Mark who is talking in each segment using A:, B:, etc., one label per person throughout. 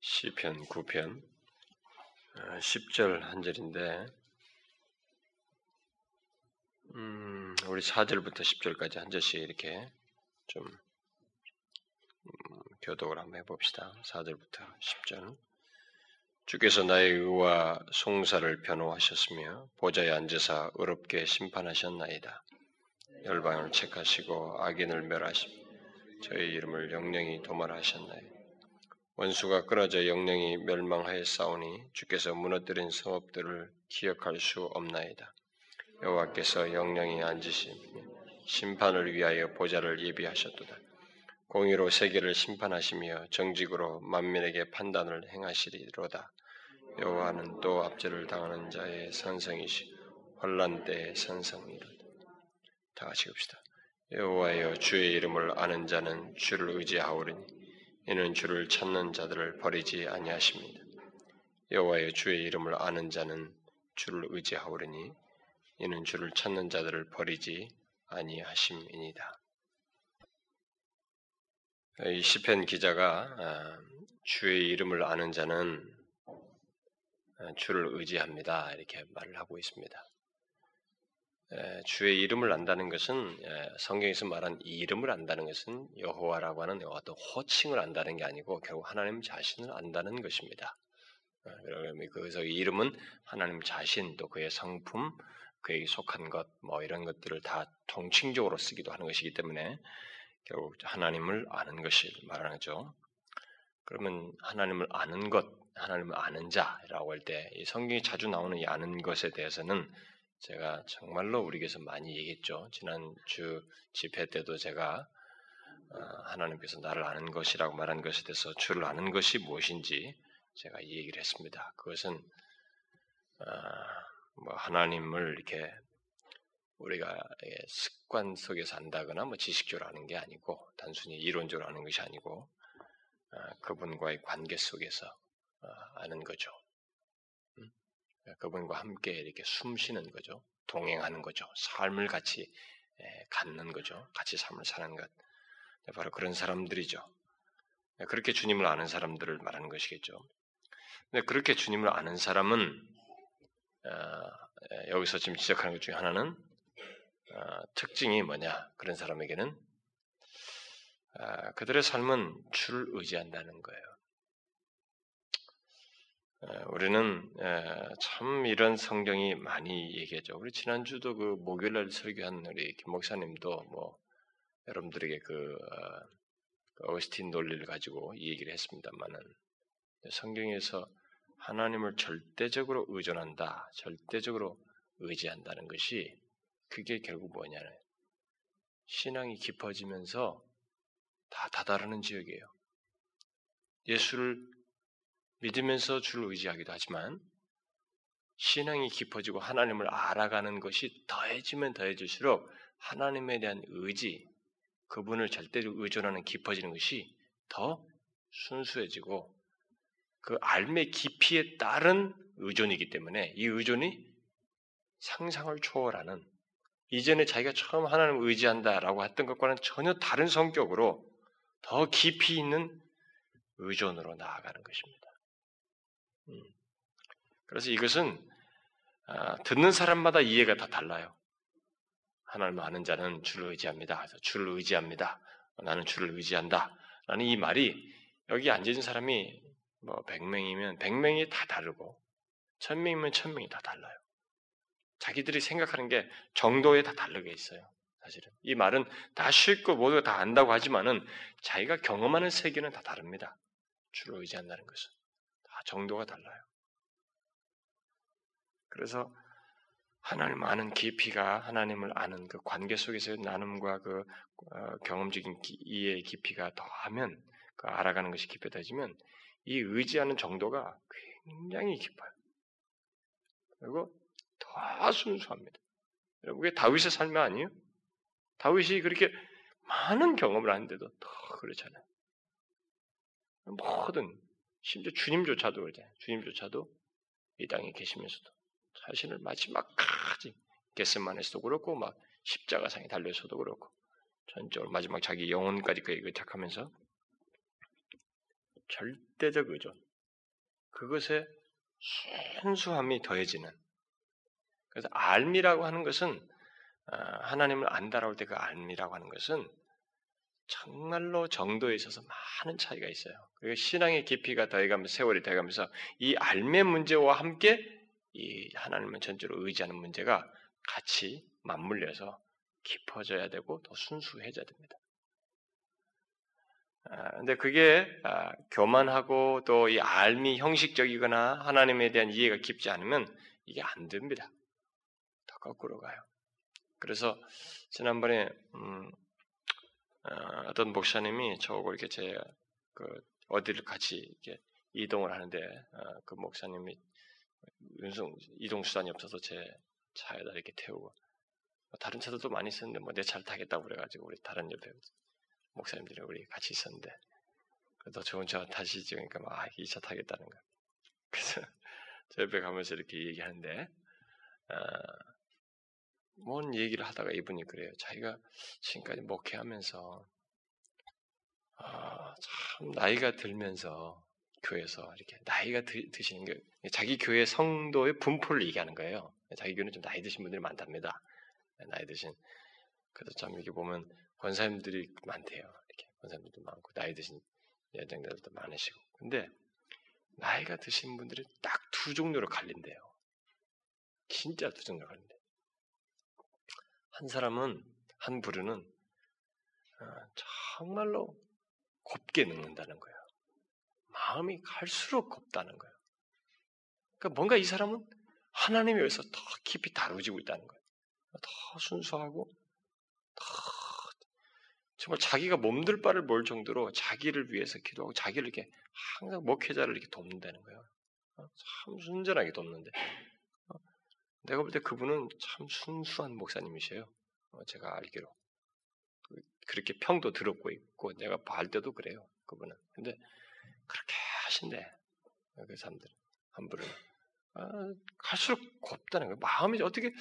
A: 시편 9편 10절 한 절인데 음, 우리 4절부터 10절까지 한 절씩 이렇게 좀 음, 교독을 한번 해봅시다. 4절부터 10절 주께서 나의 의와 송사를 변호하셨으며 보좌에 앉으사 의롭게 심판하셨나이다. 열방을 책하시고 악인을 멸하시며 저의 이름을 영영히 도말하셨나이다. 원수가 끌어져 영령이 멸망하여 싸우니 주께서 무너뜨린 성읍들을 기억할 수 없나이다. 여호와께서 영령이 앉으시며 심판을 위하여 보좌를 예비하셨도다. 공의로 세계를 심판하시며 정직으로 만민에게 판단을 행하시리로다. 여호와는 또 압제를 당하는 자의 산성이시 혼란 때의 산성이로다. 다 같이 봅시다. 여호와여 주의 이름을 아는 자는 주를 의지하오리니 이는 주를 찾는 자들을 버리지 아니하십니다. 여호와의 주의 이름을 아는 자는 주를 의지하오리니 이는 주를 찾는 자들을 버리지 아니하심이니다. 이 시편 기자가 아, 주의 이름을 아는 자는 아, 주를 의지합니다. 이렇게 말을 하고 있습니다. 주의 이름을 안다는 것은 성경에서 말한 이 이름을 안다는 것은 여호와라고 하는 어떤 호칭을 안다는 게 아니고 결국 하나님 자신을 안다는 것입니다. 어, 그래서 이 이름은 하나님 자신 또 그의 성품, 그에게 속한 것, 뭐 이런 것들을 다 통칭적으로 쓰기도 하는 것이기 때문에 결국 하나님을 아는 것을 말하는 거죠. 그러면 하나님을 아는 것, 하나님을 아는 자라고 할 때 이 성경이 자주 나오는 이 아는 것에 대해서는 제가 정말로 우리에게서 많이 얘기했죠. 지난 주 집회 때도 제가 어, 하나님께서 나를 아는 것이라고 말한 것에 대해서 주를 아는 것이 무엇인지 제가 이 얘기를 했습니다. 그것은 어, 뭐 하나님을 이렇게 우리가 습관 속에서 안다거나 뭐 지식적으로 아는 게 아니고 단순히 이론적으로 아는 것이 아니고 어, 그분과의 관계 속에서 아는 거죠. 그분과 함께 이렇게 숨 쉬는 거죠. 동행하는 거죠. 삶을 같이 갖는 거죠. 같이 삶을 사는 것. 네, 바로 그런 사람들이죠. 네, 그렇게 주님을 아는 사람들을 말하는 것이겠죠. 근데 그렇게 주님을 아는 사람은 어, 여기서 지금 지적하는 것 중에 하나는 어, 특징이 뭐냐? 그런 사람에게는 어, 그들의 삶은 주를 의지한다는 거예요. 우리는 참 이런 성경이 많이 얘기하죠. 우리 지난주도 그 목요일날 설교한 우리 김 목사님도 뭐 여러분들에게 그, 어, 그 어스틴 논리를 가지고 이 얘기를 했습니다만은 성경에서 하나님을 절대적으로 의존한다, 절대적으로 의지한다는 것이 그게 결국 뭐냐는 신앙이 깊어지면서 다 다다르는 지역이에요. 예수를 믿으면서 주를 의지하기도 하지만 신앙이 깊어지고 하나님을 알아가는 것이 더해지면 더해질수록 하나님에 대한 의지, 그분을 절대로 의존하는 깊어지는 것이 더 순수해지고 그 알매 깊이에 따른 의존이기 때문에 이 의존이 상상을 초월하는 이전에 자기가 처음 하나님을 의지한다라고 했던 것과는 전혀 다른 성격으로 더 깊이 있는 의존으로 나아가는 것입니다. 음. 그래서 이것은 아, 듣는 사람마다 이해가 다 달라요. 하나님 아는 자는 주를 의지합니다. 주를 의지합니다. 나는 주를 의지한다. 라는 이 말이 여기 앉아있는 사람이 뭐 100명이면 100명이 다 다르고 1000명이면 1000명이 다 달라요. 자기들이 생각하는 게 정도에 다 다르게 있어요. 사실은. 이 말은 다 쉽고 모두가 다 안다고 하지만은 자기가 경험하는 세계는 다 다릅니다. 주를 의지한다는 것은. 정도가 달라요. 그래서 하나님 아는 깊이가 하나님을 아는 그 관계 속에서의 나눔과 그 어, 경험적인 이해의 깊이가 더하면 그 알아가는 것이 깊어져지면 이 의지하는 정도가 굉장히 깊어요. 그리고 더 순수합니다. 여러분 그게 다윗의 삶이 아니에요? 다윗이 그렇게 많은 경험을 하는데도 더 그렇잖아요. 모든 심지어 주님조차도 그러잖아요. 주님조차도 이 땅에 계시면서도 자신을 마지막까지 겟스만에서도 그렇고 막 십자가상에 달려서도 그렇고 전적으로 마지막 자기 영혼까지 그에 의탁하면서 절대적 의존, 그것에 순수함이 더해지는. 그래서 알미라고 하는 것은 아, 하나님을 안다라고 할 때 그 알미라고 하는 것은 정말로 정도에 있어서 많은 차이가 있어요. 그리고 신앙의 깊이가 더해가면서 세월이 더해가면서 이 알매 문제와 함께 이 하나님을 전적으로 의지하는 문제가 같이 맞물려서 깊어져야 되고 더 순수해져야 됩니다. 아, 근데 그게 아, 교만하고 또 이 알미 형식적이거나 하나님에 대한 이해가 깊지 않으면 이게 안 됩니다. 더 거꾸로 가요. 그래서 지난번에 음, 어, 떤 목사님이 저하고 이렇게 제 그 어디를 같이 이렇게 이동을 하는데 어, 그 목사님이 운송 이동 수단이 없어서 제 차에다 이렇게 태우고 뭐 다른 차들도 많이 있었는데 뭐 내 차를 타겠다고 그래가지고 우리 다른 옆에 목사님들이 우리 같이 있었는데 더 좋은 차 타시지 그러니까 막이차 아, 타겠다는 거. 그래서 저 옆에 가면서 이렇게 얘기하는데 어, 뭔 얘기를 하다가 이분이 그래요. 자기가 지금까지 목회하면서 아, 참 나이가 들면서 교회에서 이렇게 나이가 드, 드시는 게 자기 교회 성도의 분포를 얘기하는 거예요. 자기 교회는 좀 나이 드신 분들이 많답니다. 나이 드신 그래서 참 이렇게 보면 권사님들이 많대요. 이렇게 권사님들도 많고 나이 드신 여정들도 많으시고 근데 나이가 드신 분들이 딱 두 종류로 갈린대요. 진짜 두 종류로 갈린대. 한 사람은 한 부류는 어, 정말로 곱게 늙는다는 거예요. 마음이 갈수록 곱다는 거예요. 그러니까 뭔가 이 사람은 하나님에 의해서 더 깊이 다루지고 있다는 거예요. 더 순수하고 더 정말 자기가 몸들 바를 몰 정도로 자기를 위해서 기도하고 자기를 이렇게 항상 목회자를 이렇게 돕는다는 거예요. 어, 참 순전하게 돕는데 내가 볼 때 그분은 참 순수한 목사님이세요. 어, 제가 알기로. 그, 그렇게 평도 들었고 있고 내가 볼 때도 그래요. 그분은. 근데 그렇게 하신대. 그 사람들 한 분은. 아, 갈수록 곱다는 거예요. 마음이 어떻게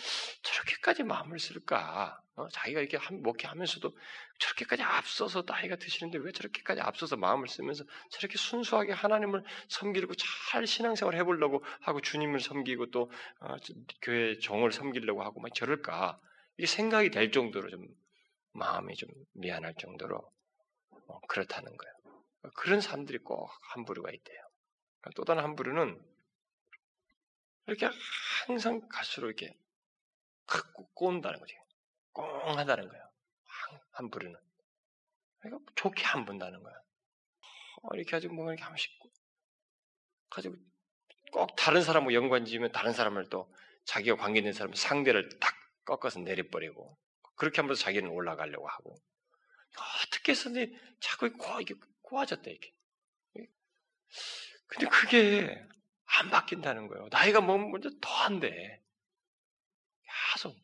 A: 저렇게까지 마음을 쓸까? 어? 자기가 이렇게 목회하면서도 저렇게까지 앞서서 나이가 드시는데 왜 저렇게까지 앞서서 마음을 쓰면서 저렇게 순수하게 하나님을 섬기고 잘 신앙생활 해보려고 하고 주님을 섬기고 또 어, 교회 정을 섬기려고 하고 막 저럴까? 이게 생각이 될 정도로 좀 마음이 좀 미안할 정도로 어, 그렇다는 거예요. 그런 사람들이 꼭 한 부류가 있대요. 또 다른 한 부류는 이렇게 항상 갈수록 이렇게 꼰다는 거지. 꽁하다는 거예요. 한 부류는. 그러니까 좋게 안 본다는 거야. 어, 이렇게 가지고 뭔가 이렇게 하면 싶고. 가지고 꼭 다른 사람하고 연관 지으면 다른 사람을 또 자기가 관계 있는 사람 상대를 딱 꺾어서 내려버리고 그렇게 하면서 자기는 올라가려고 하고 어떻게 해서든 자꾸 고, 이게 고와졌다 이게. 근데 그게 안 바뀐다는 거예요. 나이가 먹으면 먼저 더 한대. 계속.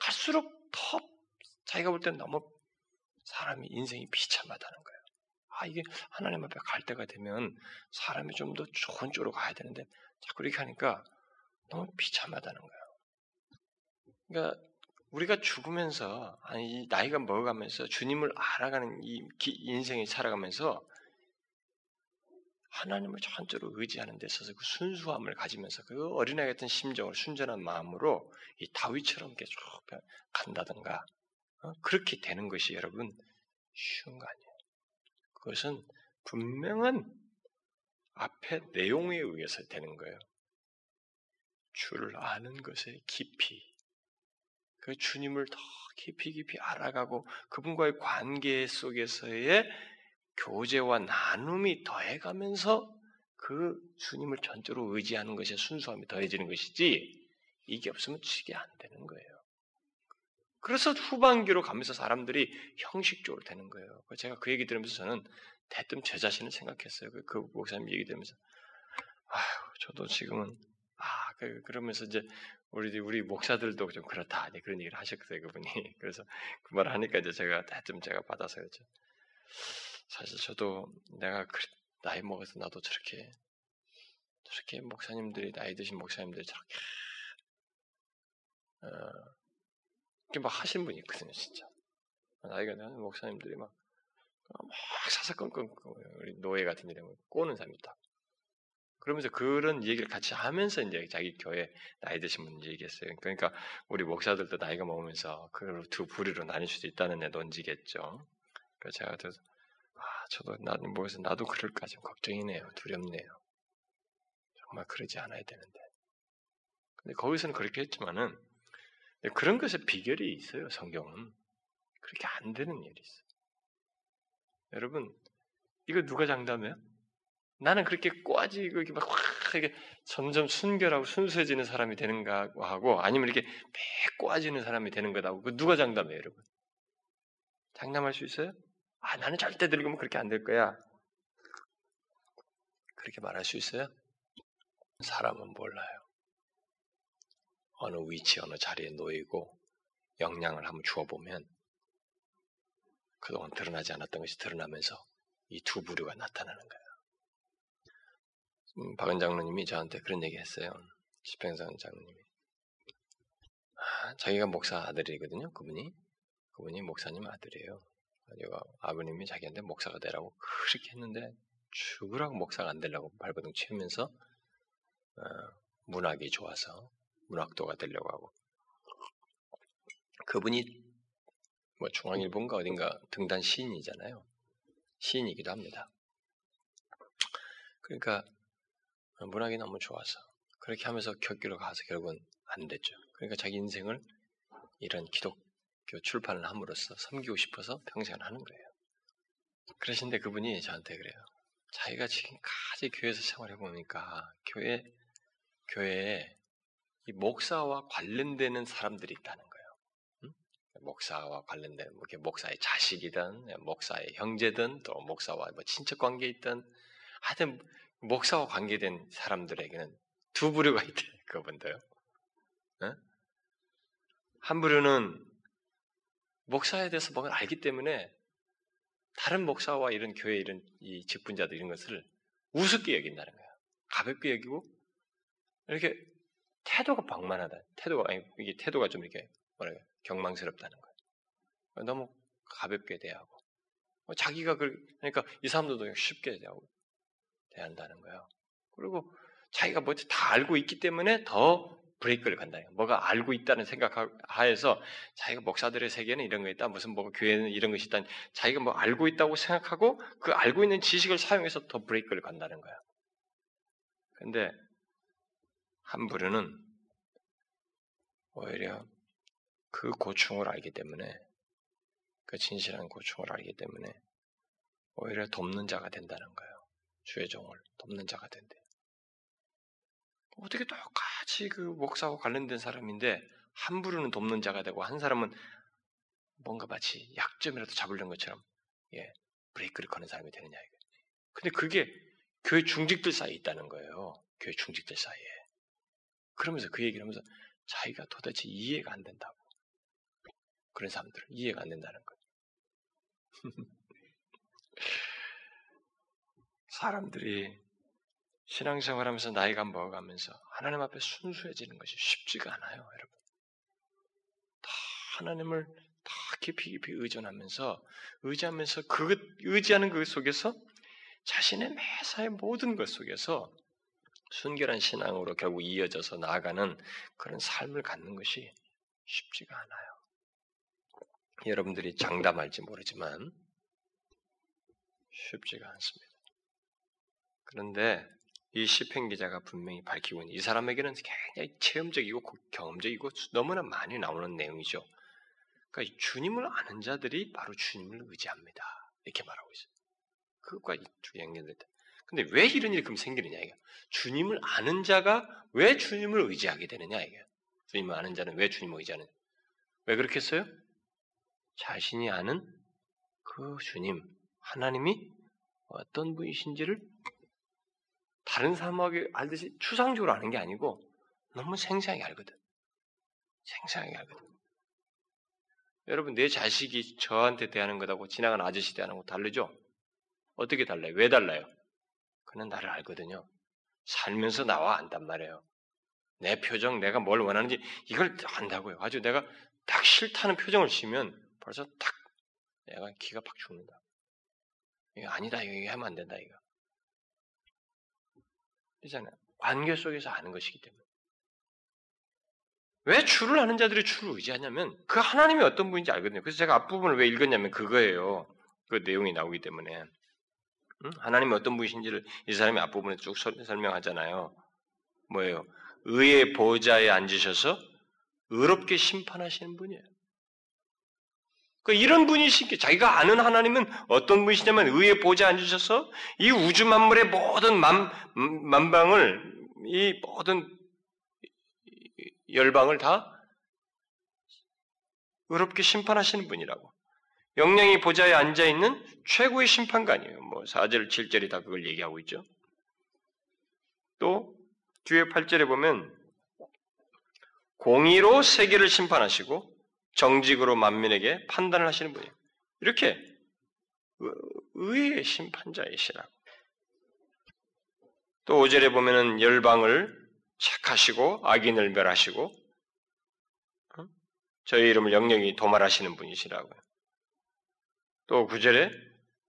A: 갈수록 더 자기가 볼 때는 너무 사람이 인생이 비참하다는 거예요. 아, 이게 하나님 앞에 갈 때가 되면 사람이 좀 더 좋은 쪽으로 가야 되는데 자꾸 이렇게 하니까 너무 비참하다는 거예요. 그러니까 우리가 죽으면서 아니 나이가 먹어가면서 주님을 알아가는 이 인생이 살아가면서 하나님을 전적으로 의지하는 데 있어서 그 순수함을 가지면서 그 어린아이 같은 심정을 순전한 마음으로 이 다윗처럼 계속 간다든가 어? 그렇게 되는 것이 여러분 쉬운 거 아니에요. 그것은 분명한 앞에 내용에 의해서 되는 거예요. 주를 아는 것의 깊이, 그 주님을 더 깊이 깊이 알아가고 그분과의 관계 속에서의 교제와 나눔이 더해가면서 그 주님을 전적으로 의지하는 것에 순수함이 더해지는 것이지 이게 없으면 치게 안 되는 거예요. 그래서 후반기로 가면서 사람들이 형식적으로 되는 거예요. 제가 그 얘기 들으면서 저는 대뜸 제 자신을 생각했어요. 그, 그 목사님 얘기 들으면서 아휴 저도 지금은 아 그, 그러면서 이제 우리 우리 목사들도 좀 그렇다 이제 그런 얘기를 하셨어요 그분이 그래서 그 말을 하니까 이제 제가 대뜸 제가 받아서 그죠. 사실 저도 내가 나이 먹어서 나도 저렇게 저렇게 목사님들이 나이 드신 목사님들이 저렇게 어, 이렇게 막 하신 분이 있거든요, 진짜. 나이가 나는 목사님들이 막, 막 사사건건 우리 노예 같은 일에 꼬는 사람이 있다. 그러면서 그런 얘기를 같이 하면서 이제 자기 교회 나이 드신 분 얘기했어요. 그러니까 우리 목사들도 나이가 먹으면서 그걸 두 부류로 나뉠 수도 있다는 애 논지겠죠. 그래서 제가 저도 나는 뭐해서 나도 그럴까 좀 걱정이네요. 두렵네요. 정말 그러지 않아야 되는데. 근데 거기서는 그렇게 했지만은 그런 것에 비결이 있어요. 성경은 그렇게 안 되는 일이 있어요. 여러분 이거 누가 장담해요? 나는 그렇게 꼬아지고 이렇게 막 이렇게 점점 순결하고 순수해지는 사람이 되는가 하고 아니면 이렇게 매 꼬아지는 사람이 되는 거다고 그 누가 장담해요, 여러분? 장담할 수 있어요? 아, 나는 절대 늙으면 그렇게 안 될 거야. 그렇게 말할 수 있어요? 사람은 몰라요. 어느 위치, 어느 자리에 놓이고 영향을 한번 주어보면 그동안 드러나지 않았던 것이 드러나면서 이 두 부류가 나타나는 거예요. 음, 박은 장로님이 저한테 그런 얘기 했어요. 시평선 장로님이. 아, 자기가 목사 아들이거든요, 그분이. 그분이 목사님 아들이에요. 그리고 아버님이 자기한테 목사가 되라고 그렇게 했는데 죽으라고 목사가 안 되려고 발버둥 치면서 어, 문학이 좋아서 문학도가 되려고 하고 그분이 뭐 중앙일보인가 어딘가 등단 시인이잖아요. 시인이기도 합니다. 그러니까 문학이 너무 좋아서 그렇게 하면서 격기로 가서 결국은 안 됐죠. 그러니까 자기 인생을 이런 기독교 출판을 함으로써 섬기고 싶어서 평생을 하는 거예요. 그러신데 그분이 저한테 그래요. 자기가 지금까지 교회에서 생활해 보니까 교회 교회에 이 목사와 관련되는 사람들이 있다는 거예요. 응? 목사와 관련된 뭐 목사의 자식이든 목사의 형제든 또 목사와 뭐 친척 관계 있든 하여튼 목사와 관계된 사람들에게는 두 부류가 있대 그분도요. 응? 한 부류는 목사에 대해서 뭔가 알기 때문에 다른 목사와 이런 교회 이런 이 직분자들 이런 것을 우습게 여긴다는 거야. 가볍게 여기고 이렇게 태도가 방만하다. 태도가 아니 이게 태도가 좀 이렇게 뭐랄까 경망스럽다는 거예요. 너무 가볍게 대하고 뭐 자기가 그 그러니까 이 사람들도 쉽게 대하고 대한다는 거예요. 그리고 자기가 뭐다 알고 있기 때문에 더 브레이크를 간다. 뭐가 알고 있다는 생각하에서 자기가 목사들의 세계는 이런 거 있다. 무슨 뭐 교회는 이런 것이 있다. 자기가 뭐 알고 있다고 생각하고 그 알고 있는 지식을 사용해서 더 브레이크를 간다는 거야. 근데 한 부류는 오히려 그 고충을 알기 때문에 그 진실한 고충을 알기 때문에 오히려 돕는 자가 된다는 거예요. 주의 종을 돕는 자가 된대. 어떻게 똑같이 그 목사와 관련된 사람인데 한 부류는 돕는 자가 되고 한 사람은 뭔가 마치 약점이라도 잡으려는 것처럼 예 브레이크를 거는 사람이 되느냐 이거. 근데 그게 교회 중직들 사이에 있다는 거예요. 교회 중직들 사이에. 그러면서 그 얘기를 하면서 자기가 도대체 이해가 안 된다고. 그런 사람들 이해가 안 된다는 거예요. 사람들이 신앙생활 하면서 나이가 먹어가면서 하나님 앞에 순수해지는 것이 쉽지가 않아요, 여러분. 다 하나님을 다 깊이 깊이 의존하면서, 의지하면서, 그, 의지하는 그 속에서 자신의 매사의 모든 것 속에서 순결한 신앙으로 결국 이어져서 나아가는 그런 삶을 갖는 것이 쉽지가 않아요. 여러분들이 장담할지 모르지만 쉽지가 않습니다. 그런데 이 시편 기자가 분명히 밝히고 있는 이 사람에게는 굉장히 체험적이고 경험적이고 너무나 많이 나오는 내용이죠. 그러니까 주님을 아는 자들이 바로 주님을 의지합니다. 이렇게 말하고 있어요. 그것과 두 연결됐다. 근데 왜 이런 일이 그럼 생기느냐 이게 주님을 아는 자가 왜 주님을 의지하게 되느냐 이게 주님을 아는 자는 왜 주님을 의지하는? 왜 그렇게 했어요? 자신이 아는 그 주님 하나님이 어떤 분이신지를 다른 사람하게 알듯이 추상적으로 아는 게 아니고 너무 생생하게 알거든. 생생하게 알거든. 여러분 내 자식이 저한테 대하는 것하고 지나간 아저씨 대하는 거 다르죠? 어떻게 달라요? 왜 달라요? 그는 나를 알거든요. 살면서 나와 안단 말이에요. 내 표정, 내가 뭘 원하는지 이걸 안다고요. 아주 내가 딱 싫다는 표정을 지면 벌써 딱 내가 기가 팍 죽는다. 이거 아니다. 이거 하면 안 된다. 이거. 이잖아요. 관계 속에서 아는 것이기 때문에. 왜 주를 아는 자들이 주를 의지하냐면 그 하나님이 어떤 분인지 알거든요. 그래서 제가 앞부분을 왜 읽었냐면 그거예요. 그 내용이 나오기 때문에. 응? 하나님이 어떤 분이신지를 이 사람이 앞부분에 쭉 설명하잖아요. 뭐예요? 의의 보좌에 앉으셔서 의롭게 심판하시는 분이에요. 그 이런 분이신 게 자기가 아는 하나님은 어떤 분이시냐면 의의 보좌에 앉으셔서 이 우주 만물의 모든 만, 만방을 이 모든 열방을 다 의롭게 심판하시는 분이라고. 영령이 보좌에 앉아 있는 최고의 심판관이에요. 뭐 4절, 7절이 다 그걸 얘기하고 있죠. 또 뒤에 8절에 보면 공의로 세계를 심판하시고 정직으로 만민에게 판단을 하시는 분이에요. 이렇게 의의 심판자이시라고. 또 5절에 보면은 열방을 착하시고 악인을 멸하시고 저희 이름을 영영이 도말하시는 분이시라고요. 또 9절에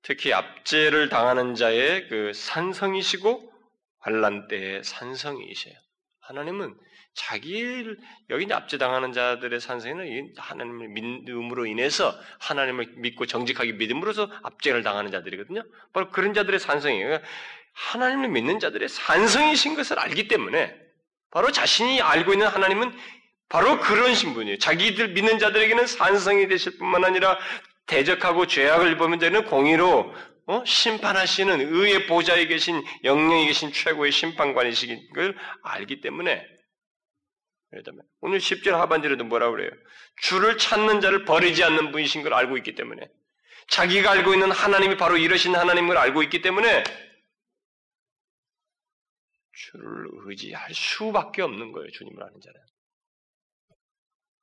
A: 특히 압제를 당하는 자의 그 산성이시고 환란 때의 산성이세요. 하나님은 자기를 여기 압제당하는 자들의 산성에는 하나님을 믿음으로 인해서 하나님을 믿고 정직하게 믿음으로써 압제를 당하는 자들이거든요. 바로 그런 자들의 산성이에요. 그러니까 하나님을 믿는 자들의 산성이신 것을 알기 때문에 바로 자신이 알고 있는 하나님은 바로 그런 신분이에요. 자기들 믿는 자들에게는 산성이 되실 뿐만 아니라 대적하고 죄악을 보면 되는 공의로 어? 심판하시는 의의 보좌에 계신 영령에 계신 최고의 심판관이신 걸 알기 때문에 오늘 10절 하반절에도 뭐라고 그래요? 주를 찾는 자를 버리지 않는 분이신 걸 알고 있기 때문에 자기가 알고 있는 하나님이 바로 이러신 하나님을 알고 있기 때문에 주를 의지할 수밖에 없는 거예요. 주님을 아는 자는.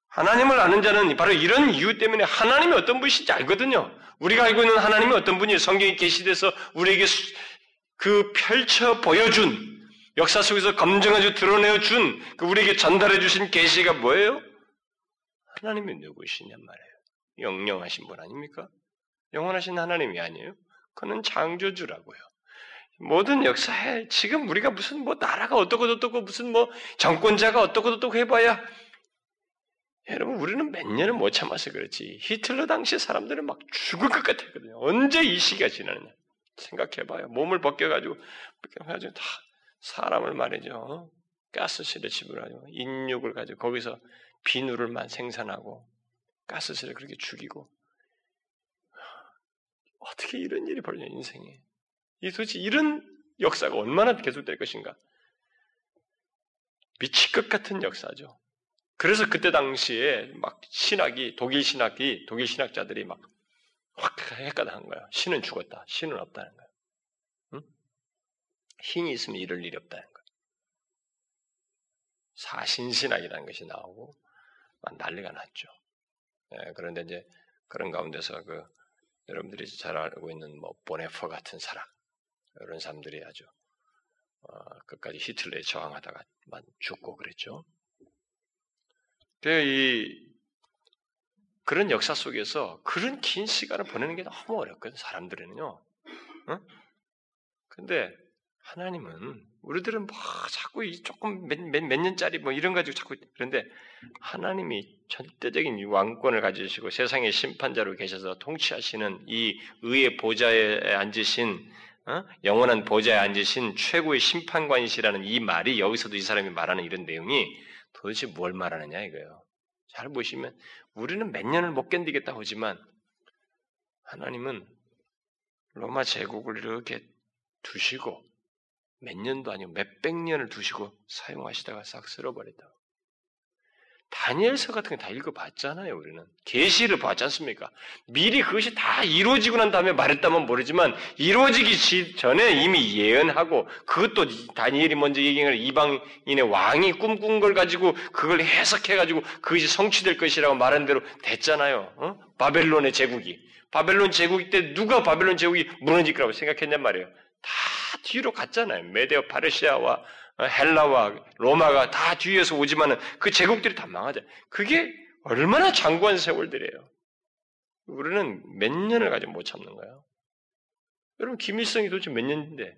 A: 하나님을 아는 자는 바로 이런 이유 때문에 하나님이 어떤 분이신지 알거든요. 우리가 알고 있는 하나님이 어떤 분이 성경에 계시돼서 우리에게 그 펼쳐 보여준 역사 속에서 검증해서 드러내어 준 그 우리에게 전달해 주신 계시가 뭐예요? 하나님이 누구시냔 말이에요. 영영하신 분 아닙니까? 영원하신 하나님이 아니에요. 그는 창조주라고요. 모든 역사에 지금 우리가 무슨 뭐 나라가 어떻고 어떻고 무슨 뭐 정권자가 어떻고 어떻고 해봐야 여러분 우리는 몇 년을 못 참아서 그렇지 히틀러 당시 사람들은 막 죽을 것 같았거든요. 언제 이 시기가 지나느냐 생각해봐요. 몸을 벗겨가지고 벗겨가지고 다 사람을 말이죠. 가스실에 집을하고 인육을 가지고 거기서 비누를만 생산하고 가스실에 그렇게 죽이고 어떻게 이런 일이 벌려 인생에 이 도대체 이런 역사가 얼마나 계속될 것인가? 미칠 것 같은 역사죠. 그래서 그때 당시에 막 신학이 독일 신학이 독일 신학자들이 막 확 헷갈한 거야. 신은 죽었다. 신은 없다는 거야. 응? 신이 있으면 이럴 일이 없다는 거야. 사신신학이라는 것이 나오고 난리가 났죠. 예, 그런데 이제 그런 가운데서 그 여러분들이 잘 알고 있는 뭐 보네퍼 같은 사람 이런 사람들이 아주 어, 끝까지 히틀러에 저항하다가만 죽고 그랬죠. 이 그런 역사 속에서 그런 긴 시간을 보내는 게 너무 어렵거든 사람들은요. 어? 근데 하나님은 우리들은 뭐 자꾸 이 조금 몇, 몇, 몇 년짜리 뭐 이런 가지고 자꾸 그런데 하나님이 절대적인 왕권을 가지시고 세상의 심판자로 계셔서 통치하시는 이 의의 보좌에 앉으신 어? 영원한 보좌에 앉으신 최고의 심판관이시라는 이 말이 여기서도 이 사람이 말하는 이런 내용이 도대체 뭘 말하느냐 이거예요. 잘 보시면 우리는 몇 년을 못 견디겠다 하지만 하나님은 로마 제국을 이렇게 두시고 몇 년도 아니고 몇 백 년을 두시고 사용하시다가 싹 쓸어버렸다. 다니엘서 같은 거다 읽어봤잖아요, 우리는. 계시를 봤지 않습니까? 미리 그것이 다 이루어지고 난 다음에 말했다면 모르지만 이루어지기 전에 이미 예언하고 그것도 다니엘이 먼저 얘기한 이방인의 왕이 꿈꾼 걸 가지고 그걸 해석해 가지고 그것이 성취될 것이라고 말한 대로 됐잖아요. 어? 바벨론의 제국이. 바벨론 제국 때 누가 바벨론 제국이 무너질 거라고 생각했냔 말이에요. 다 뒤로 갔잖아요. 메데오 파르시아와 어, 헬라와 로마가 다 뒤에서 오지만은 그 제국들이 다 망하죠. 그게 얼마나 장구한 세월들이에요. 우리는 몇 년을 가지고 못 참는 거예요. 여러분 김일성이 도대체 몇 년인데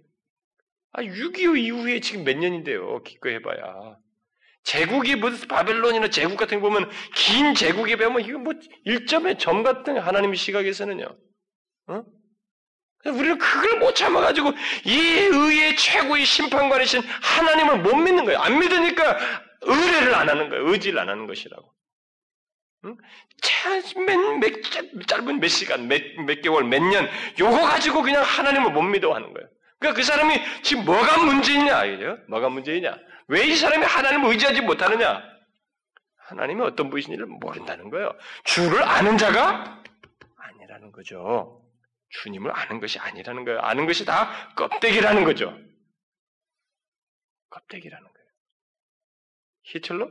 A: 아, 6.25 이후에 지금 몇 년인데요. 기껏 해봐야. 제국이 무슨 바벨론이나 제국 같은 거 보면 긴 제국에 보면 이거 뭐 일점의 점 같은 하나님 의 시각에서는요. 어? 우리는 그걸 못 참아가지고 이 의의 최고의 심판관이신 하나님을 못 믿는 거예요. 안 믿으니까 의뢰를 안 하는 거예요. 의지를 안 하는 것이라고. 응? 몇, 몇, 짧은 몇 시간, 몇, 몇 개월, 몇 년, 요거 가지고 그냥 하나님을 못 믿어 하는 거예요. 그러니까 그 사람이 지금 뭐가 문제냐, 알죠? 뭐가 문제냐? 왜 이 사람이 하나님을 의지하지 못하느냐? 하나님이 어떤 분이신지를 모른다는 거예요. 주를 아는 자가 아니라는 거죠. 주님을 아는 것이 아니라는 거예요. 아는 것이 다 껍데기라는 거죠. 껍데기라는 거예요. 히틀러?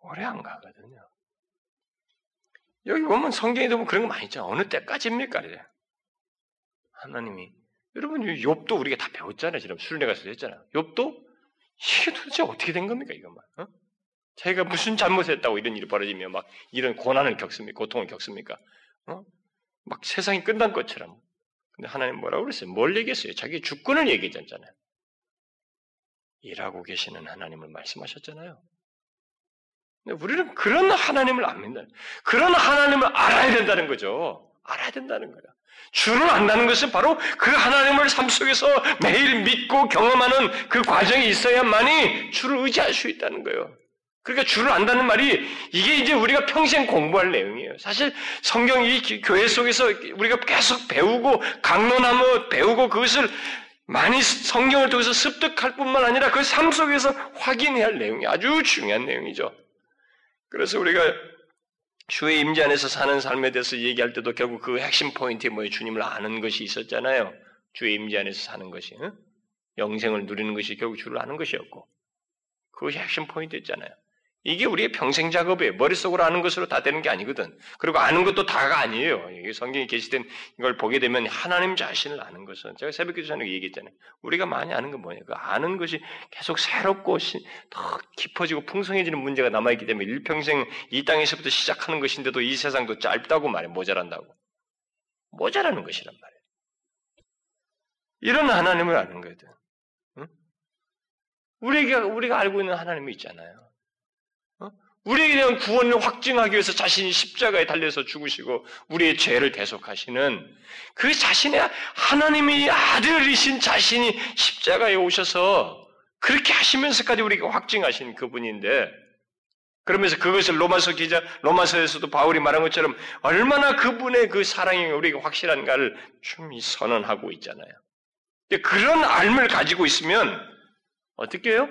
A: 오래 안 가거든요. 여기 보면 성경에 보면 그런 거 많이 있죠. 어느 때까지입니까? 이래. 하나님이 여러분 욥도 우리가 다 배웠잖아요. 지금 수련회 가서 했잖아요. 욥도 이게 도대체 어떻게 된 겁니까 이것만? 어? 자기가 무슨 잘못했다고 이런 일이 벌어지면 막 이런 고난을 겪습니까? 고통을 겪습니까? 어? 막 세상이 끝난 것처럼. 근데 하나님 뭐라고 그랬어요? 뭘 얘기했어요? 자기 주권을 얘기했잖아요. 일하고 계시는 하나님을 말씀하셨잖아요. 우리는 그런 하나님을 안 믿는, 그런 하나님을 알아야 된다는 거죠. 알아야 된다는 거야. 주를 안다는 것은 바로 그 하나님을 삶 속에서 매일 믿고 경험하는 그 과정이 있어야만이 주를 의지할 수 있다는 거예요. 그러니까 주를 안다는 말이 이게 이제 우리가 평생 공부할 내용이에요. 사실 성경 이 교회 속에서 우리가 계속 배우고 강론하며 배우고 그것을 많이 성경을 통해서 습득할 뿐만 아니라 그 삶 속에서 확인해야 할 내용이 아주 중요한 내용이죠. 그래서 우리가 주의 임재 안에서 사는 삶에 대해서 얘기할 때도 결국 그 핵심 포인트에 뭐예요? 주님을 아는 것이 있었잖아요. 주의 임재 안에서 사는 것이 응? 영생을 누리는 것이 결국 주를 아는 것이었고 그것이 핵심 포인트였잖아요. 이게 우리의 평생 작업이에요. 머릿속으로 아는 것으로 다 되는 게 아니거든. 그리고 아는 것도 다가 아니에요. 성경에 게시된 이걸 보게 되면 하나님 자신을 아는 것은 제가 새벽 기도 전에 얘기했잖아요. 우리가 많이 아는 건 뭐냐? 그 아는 것이 계속 새롭고 더 깊어지고 풍성해지는 문제가 남아있기 때문에 일평생 이 땅에서부터 시작하는 것인데도 이 세상도 짧다고 말해 모자란다고. 모자라는 것이란 말이에요. 이런 하나님을 아는 거거든. 응? 우리가 우리가 알고 있는 하나님이 있잖아요. 우리에 대한 구원을 확증하기 위해서 자신이 십자가에 달려서 죽으시고 우리의 죄를 대속하시는 그 자신의 하나님의 아들이신 자신이 십자가에 오셔서 그렇게 하시면서까지 우리가 확증하신 그분인데 그러면서 그것을 로마서 기자 로마서에서도 바울이 말한 것처럼 얼마나 그분의 그 사랑이 우리가 확실한가를 좀 선언하고 있잖아요. 그런 알을 가지고 있으면 어떻게 해요?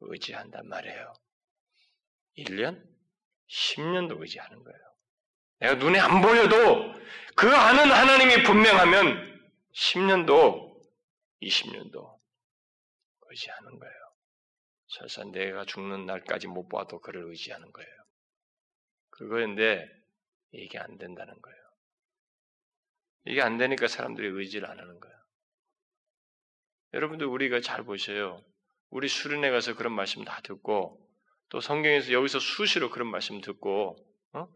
A: 의지한단 말이에요. 1년, 10년도 의지하는 거예요. 내가 눈에 안 보여도 그 아는 하나님이 분명하면 10년도, 20년도 의지하는 거예요. 설사 내가 죽는 날까지 못 봐도 그를 의지하는 거예요. 그거인데 이게 안 된다는 거예요. 이게 안 되니까 사람들이 의지를 안 하는 거예요. 여러분들 우리가 잘 보세요. 우리 수련회 가서 그런 말씀 다 듣고 또 성경에서 여기서 수시로 그런 말씀 듣고 어?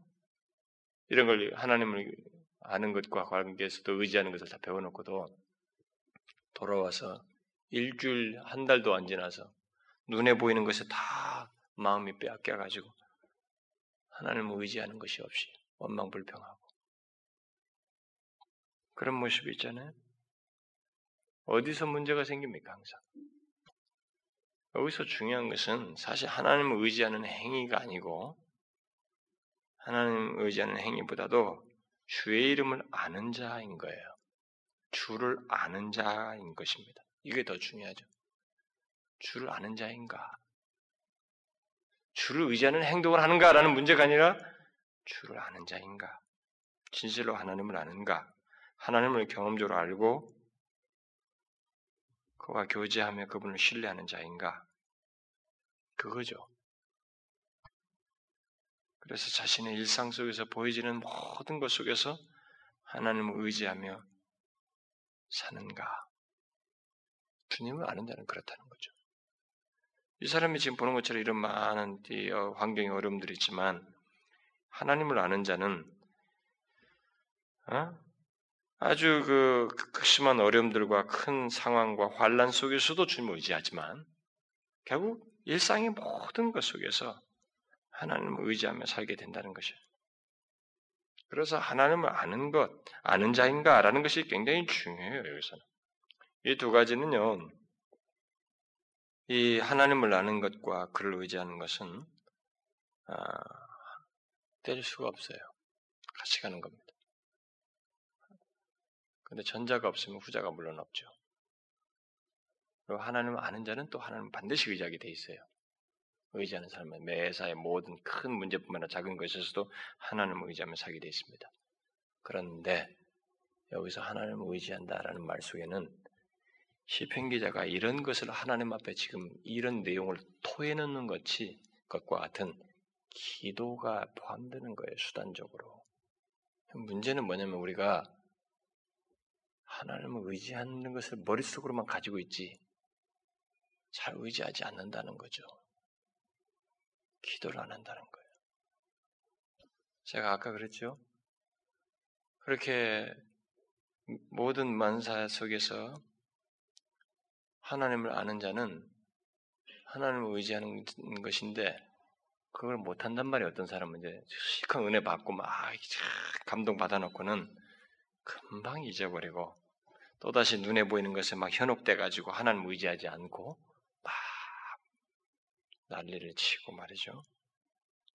A: 이런 걸 하나님을 아는 것과 관계해서도 의지하는 것을 다 배워놓고도 돌아와서 일주일 한 달도 안 지나서 눈에 보이는 것에 다 마음이 빼앗겨가지고 하나님을 의지하는 것이 없이 원망불평하고 그런 모습이 있잖아요. 어디서 문제가 생깁니까 항상? 여기서 중요한 것은 사실 하나님을 의지하는 행위가 아니고 하나님을 의지하는 행위보다도 주의 이름을 아는 자인 거예요. 주를 아는 자인 것입니다. 이게 더 중요하죠. 주를 아는 자인가? 주를 의지하는 행동을 하는가라는 문제가 아니라 주를 아는 자인가? 진실로 하나님을 아는가? 하나님을 경험적으로 알고 그와 교제하며 그분을 신뢰하는 자인가? 그거죠. 그래서 자신의 일상 속에서 보여지는 모든 것 속에서 하나님을 의지하며 사는가? 주님을 아는다는 그렇다는 거죠. 이 사람이 지금 보는 것처럼 이런 많은 어, 환경의 어려움들이 있지만 하나님을 아는 자는 어? 아주 그 심한 어려움들과 큰 상황과 환란 속에서도 주님을 의지하지만 결국 일상의 모든 것 속에서 하나님을 의지하며 살게 된다는 것이에요. 그래서 하나님을 아는 것, 아는 자인가라는 것이 굉장히 중요해요, 여기서는. 이 두 가지는요, 이 하나님을 아는 것과 그를 의지하는 것은, 아, 뗄 수가 없어요. 같이 가는 겁니다. 근데 전자가 없으면 후자가 물론 없죠. 그리고 하나님을 아는 자는 또 하나님 반드시 의지하게 돼 있어요. 의지하는 사람은 매사의 모든 큰 문제뿐만 아니라 작은 것에서도 하나님을 의지하며 살게 돼 있습니다. 그런데 여기서 하나님을 의지한다라는 말 속에는 시편 기자가 이런 것을 하나님 앞에 지금 이런 내용을 토해놓는 것이 것과 같은 기도가 포함되는 거예요 수단적으로. 문제는 뭐냐면 우리가 하나님을 의지하는 것을 머릿속으로만 가지고 있지 잘 의지하지 않는다는 거죠. 기도를 안 한다는 거예요. 제가 아까 그랬죠? 그렇게 모든 만사 속에서 하나님을 아는 자는 하나님을 의지하는 것인데 그걸 못 한단 말이에요. 어떤 사람은 이제 시큰 은혜 받고 막 감동 받아놓고는 금방 잊어버리고 또다시 눈에 보이는 것에 막 현혹돼 가지고 하나님 의지하지 않고 막 난리를 치고 말이죠.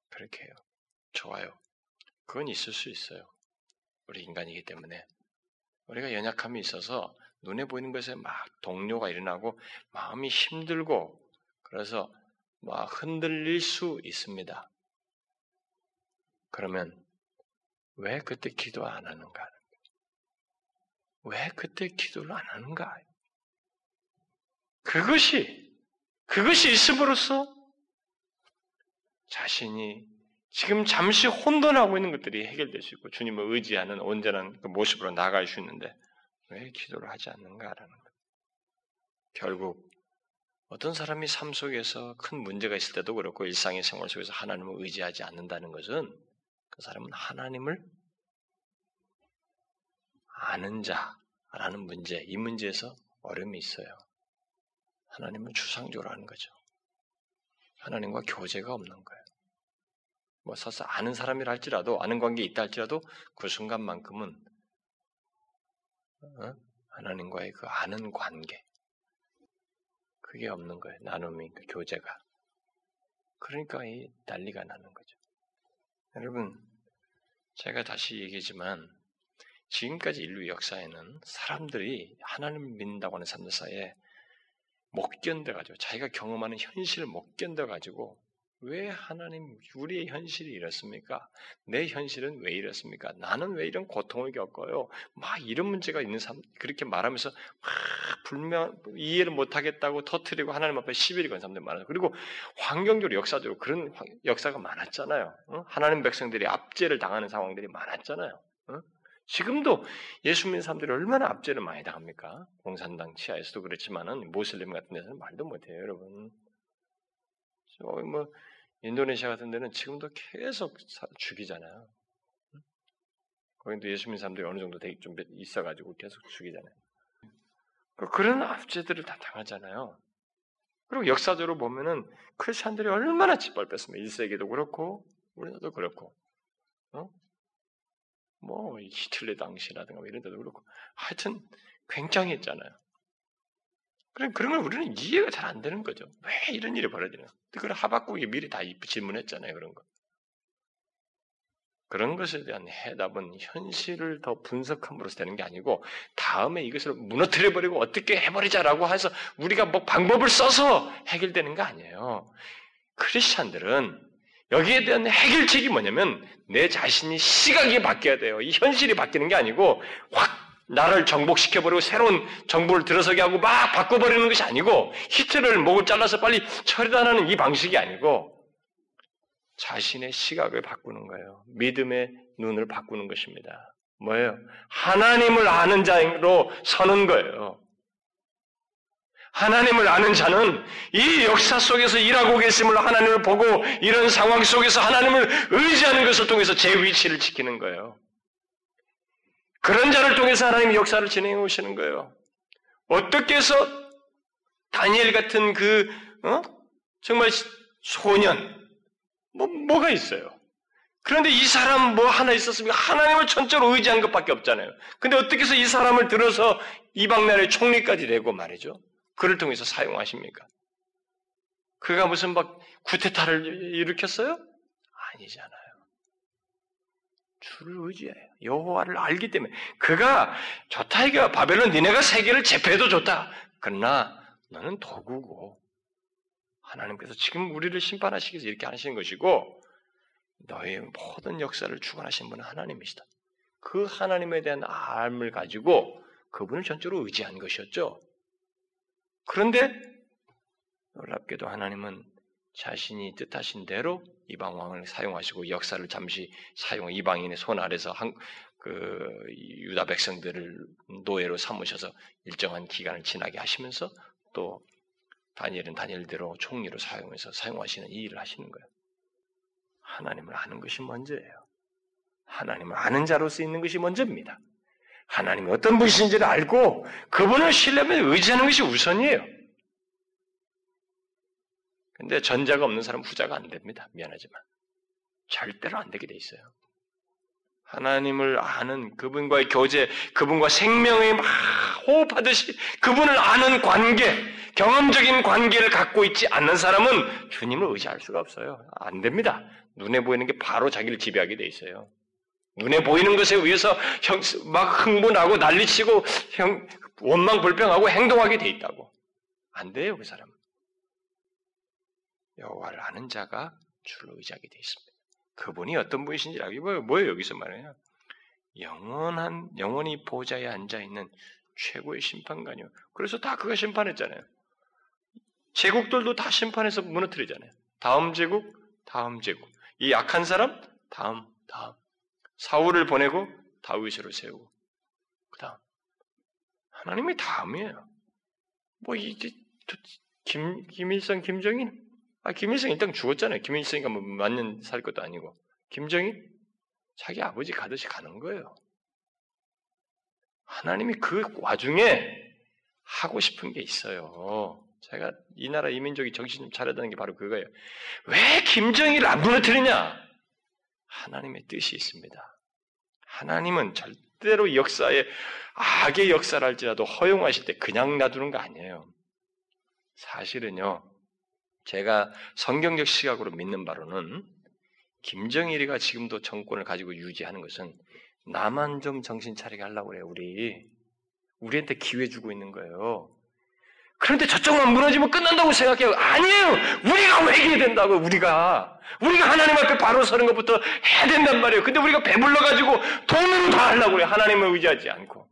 A: 그렇게 해요. 좋아요. 그건 있을 수 있어요. 우리 인간이기 때문에 우리가 연약함이 있어서 눈에 보이는 것에 막 동료가 일어나고 마음이 힘들고 그래서 막 흔들릴 수 있습니다. 그러면 왜 그때 기도 안 하는가? 왜 그때 기도를 안 하는가? 그것이, 그것이 있음으로써 자신이 지금 잠시 혼돈하고 있는 것들이 해결될 수 있고 주님을 의지하는 온전한 그 모습으로 나갈 수 있는데 왜 기도를 하지 않는가라는 것. 결국 어떤 사람이 삶 속에서 큰 문제가 있을 때도 그렇고 일상의 생활 속에서 하나님을 의지하지 않는다는 것은 그 사람은 하나님을 아는 자라는 문제, 이 문제에서 어려움이 있어요. 하나님을 추상적으로 하는 거죠. 하나님과 교제가 없는 거예요. 뭐 설사 아는 사람이라 할지라도 아는 관계 있다 할지라도 그 순간만큼은 어? 하나님과의 그 아는 관계 그게 없는 거예요. 나눔이 그 교제가. 그러니까 이 난리가 나는 거죠. 여러분 제가 다시 얘기지만 지금까지 인류 역사에는 사람들이 하나님을 믿는다고 하는 사람들 사이에 못 견뎌가지고 자기가 경험하는 현실을 못 견뎌가지고 왜 하나님 우리의 현실이 이렇습니까? 내 현실은 왜 이렇습니까? 나는 왜 이런 고통을 겪어요? 막 이런 문제가 있는 사람 그렇게 말하면서 막 불명 이해를 못하겠다고 터트리고 하나님 앞에 시비를 건 사람들 많아요. 그리고 환경적으로 역사적으로 그런 역사가 많았잖아요. 하나님 백성들이 압제를 당하는 상황들이 많았잖아요. 지금도 예수 믿는 사람들이 얼마나 압제를 많이 당합니까? 공산당 치하에서도 그렇지만은 모슬림 같은 데서는 말도 못해요, 여러분. 뭐 인도네시아 같은 데는 지금도 계속 죽이잖아요. 거기도 예수 믿는 사람들이 어느 정도 좀 있어가지고 계속 죽이잖아요. 그 그런 압제들을 다 당하잖아요. 그리고 역사적으로 보면은 크리스천들이 얼마나 짓밟혔습니까? 1세기도 그렇고 우리나라도 그렇고 어? 뭐 히틀러 당시라든가 뭐 이런 데도 그렇고 하여튼 굉장히 했잖아요. 그런 그런 걸 우리는 이해가 잘 안 되는 거죠. 왜 이런 일이 벌어지나? 그걸 하박국이 미리 다 질문했잖아요. 그런 거. 그런 것에 대한 해답은 현실을 더 분석함으로써 되는 게 아니고 다음에 이것을 무너뜨려 버리고 어떻게 해버리자라고 해서 우리가 뭐 방법을 써서 해결되는 거 아니에요. 크리스찬들은 여기에 대한 해결책이 뭐냐면 내 자신이 시각이 바뀌어야 돼요. 이 현실이 바뀌는 게 아니고 확 나를 정복시켜버리고 새로운 정보를 들어서게 하고 막 바꿔버리는 것이 아니고 히트를 목을 잘라서 빨리 처리하는 이 방식이 아니고 자신의 시각을 바꾸는 거예요. 믿음의 눈을 바꾸는 것입니다. 뭐예요? 하나님을 아는 자로 서는 거예요. 하나님을 아는 자는 이 역사 속에서 일하고 계심을 하나님을 보고 이런 상황 속에서 하나님을 의지하는 것을 통해서 제 위치를 지키는 거예요. 그런 자를 통해서 하나님이 역사를 진행해 오시는 거예요. 어떻게 해서 다니엘 같은 그 어? 정말 소년 뭐 뭐가 있어요. 그런데 이 사람 뭐 하나 있었습니까? 하나님을 전적으로 의지한 것밖에 없잖아요. 근데 어떻게 해서 이 사람을 들어서 이방 나라의 총리까지 되고 말이죠. 그를 통해서 사용하십니까? 그가 무슨 막 구테타를 일으켰어요? 아니잖아요. 주를 의지해요. 여호와를 알기 때문에 그가 좋다 이거 바벨론 니네가 세계를 제패해도 좋다. 그러나 너는 도구고 하나님께서 지금 우리를 심판하시기 위해서 이렇게 하시는 것이고 너의 모든 역사를 주관하신 분은 하나님이시다. 그 하나님에 대한 알을 가지고 그분을 전적으로 의지한 것이었죠. 그런데 놀랍게도 하나님은 자신이 뜻하신 대로 이방 왕을 사용하시고 역사를 잠시 사용 이방인의 손 아래서 한, 그 유다 백성들을 노예로 삼으셔서 일정한 기간을 지나게 하시면서 또 다니엘은 다니엘대로 총리로 사용해서 사용하시는 이 일을 하시는 거예요. 하나님을 아는 것이 먼저예요. 하나님을 아는 자로서 있는 것이 먼저입니다. 하나님이 어떤 분이신지를 알고 그분을 신뢰하면 의지하는 것이 우선이에요. 근데 전자가 없는 사람은 후자가 안 됩니다. 미안하지만. 절대로 안 되게 돼 있어요. 하나님을 아는 그분과의 교제, 그분과 생명의 막 호흡하듯이 그분을 아는 관계, 경험적인 관계를 갖고 있지 않는 사람은 주님을 의지할 수가 없어요. 안 됩니다. 눈에 보이는 게 바로 자기를 지배하게 돼 있어요. 눈에 보이는 것에 의해서 막 흥분하고 난리치고 원망 불평하고 행동하게 돼 있다고. 안 돼요, 그 사람은. 여호와를 아는 자가 주를 의지하게 돼 있습니다. 그분이 어떤 분이신지 알기 뭐예요? 뭐예요 여기서 말해요? 영원한 영원히 보좌에 앉아 있는 최고의 심판관이요. 그래서 다 그가 심판했잖아요. 제국들도 다 심판해서 무너뜨리잖아요. 다음 제국, 다음 제국. 이 악한 사람, 다음, 다음. 사울을 보내고 다윗으로 세우고, 그 다음. 하나님이 다음이에요. 뭐, 이제, 김, 김일성, 김정인? 아, 김일성 일단 죽었잖아요. 김일성이가 뭐 만년 살 것도 아니고. 김정인? 자기 아버지 가듯이 가는 거예요. 하나님이 그 와중에 하고 싶은 게 있어요. 제가 이 나라 이민족이 정신 좀 차려야 되는 게 바로 그거예요. 왜 김정일을 안 무너뜨리냐? 하나님의 뜻이 있습니다. 하나님은 절대로 역사에 악의 역사를 할지라도 허용하실 때 그냥 놔두는 거 아니에요. 사실은요, 제가 성경적 시각으로 믿는 바로는 김정일이가 지금도 정권을 가지고 유지하는 것은 나만 좀 정신 차리게 하려고 그래요, 우리. 우리한테 기회 주고 있는 거예요. 그런데 저쪽만 무너지면 끝난다고 생각해요. 아니에요! 우리가 왜이게 된다고, 우리가. 우리가 하나님 앞에 바로 서는 것부터 해야 된단 말이에요. 근데 우리가 배불러 가지고 돈으로 다 하려고 그래요. 하나님을 의지하지 않고.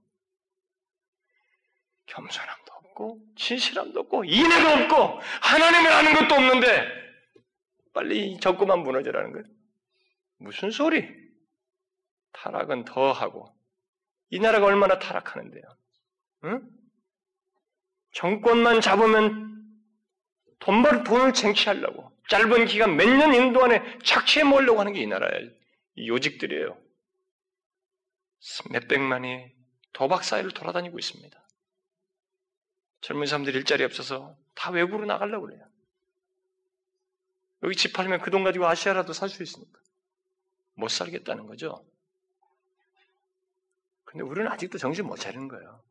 A: 겸손함도 없고, 진실함도 없고, 인애도 없고, 하나님을 아는 것도 없는데, 빨리 적고만 무너져라는 거예요. 무슨 소리? 타락은 더 하고, 이 나라가 얼마나 타락하는데요. 응? 정권만 잡으면 돈 벌, 돈을 쟁취하려고. 짧은 기간 몇 년 인도 안에 착취해 먹으려고 하는 게 이 나라의 요직들이에요. 몇백만이 도박 사이를 돌아다니고 있습니다. 젊은 사람들 일자리 없어서 다 외국으로 나가려고 그래요. 여기 집 팔면 그 돈 가지고 아시아라도 살 수 있으니까. 못 살겠다는 거죠. 근데 우리는 아직도 정신 못 차리는 거예요.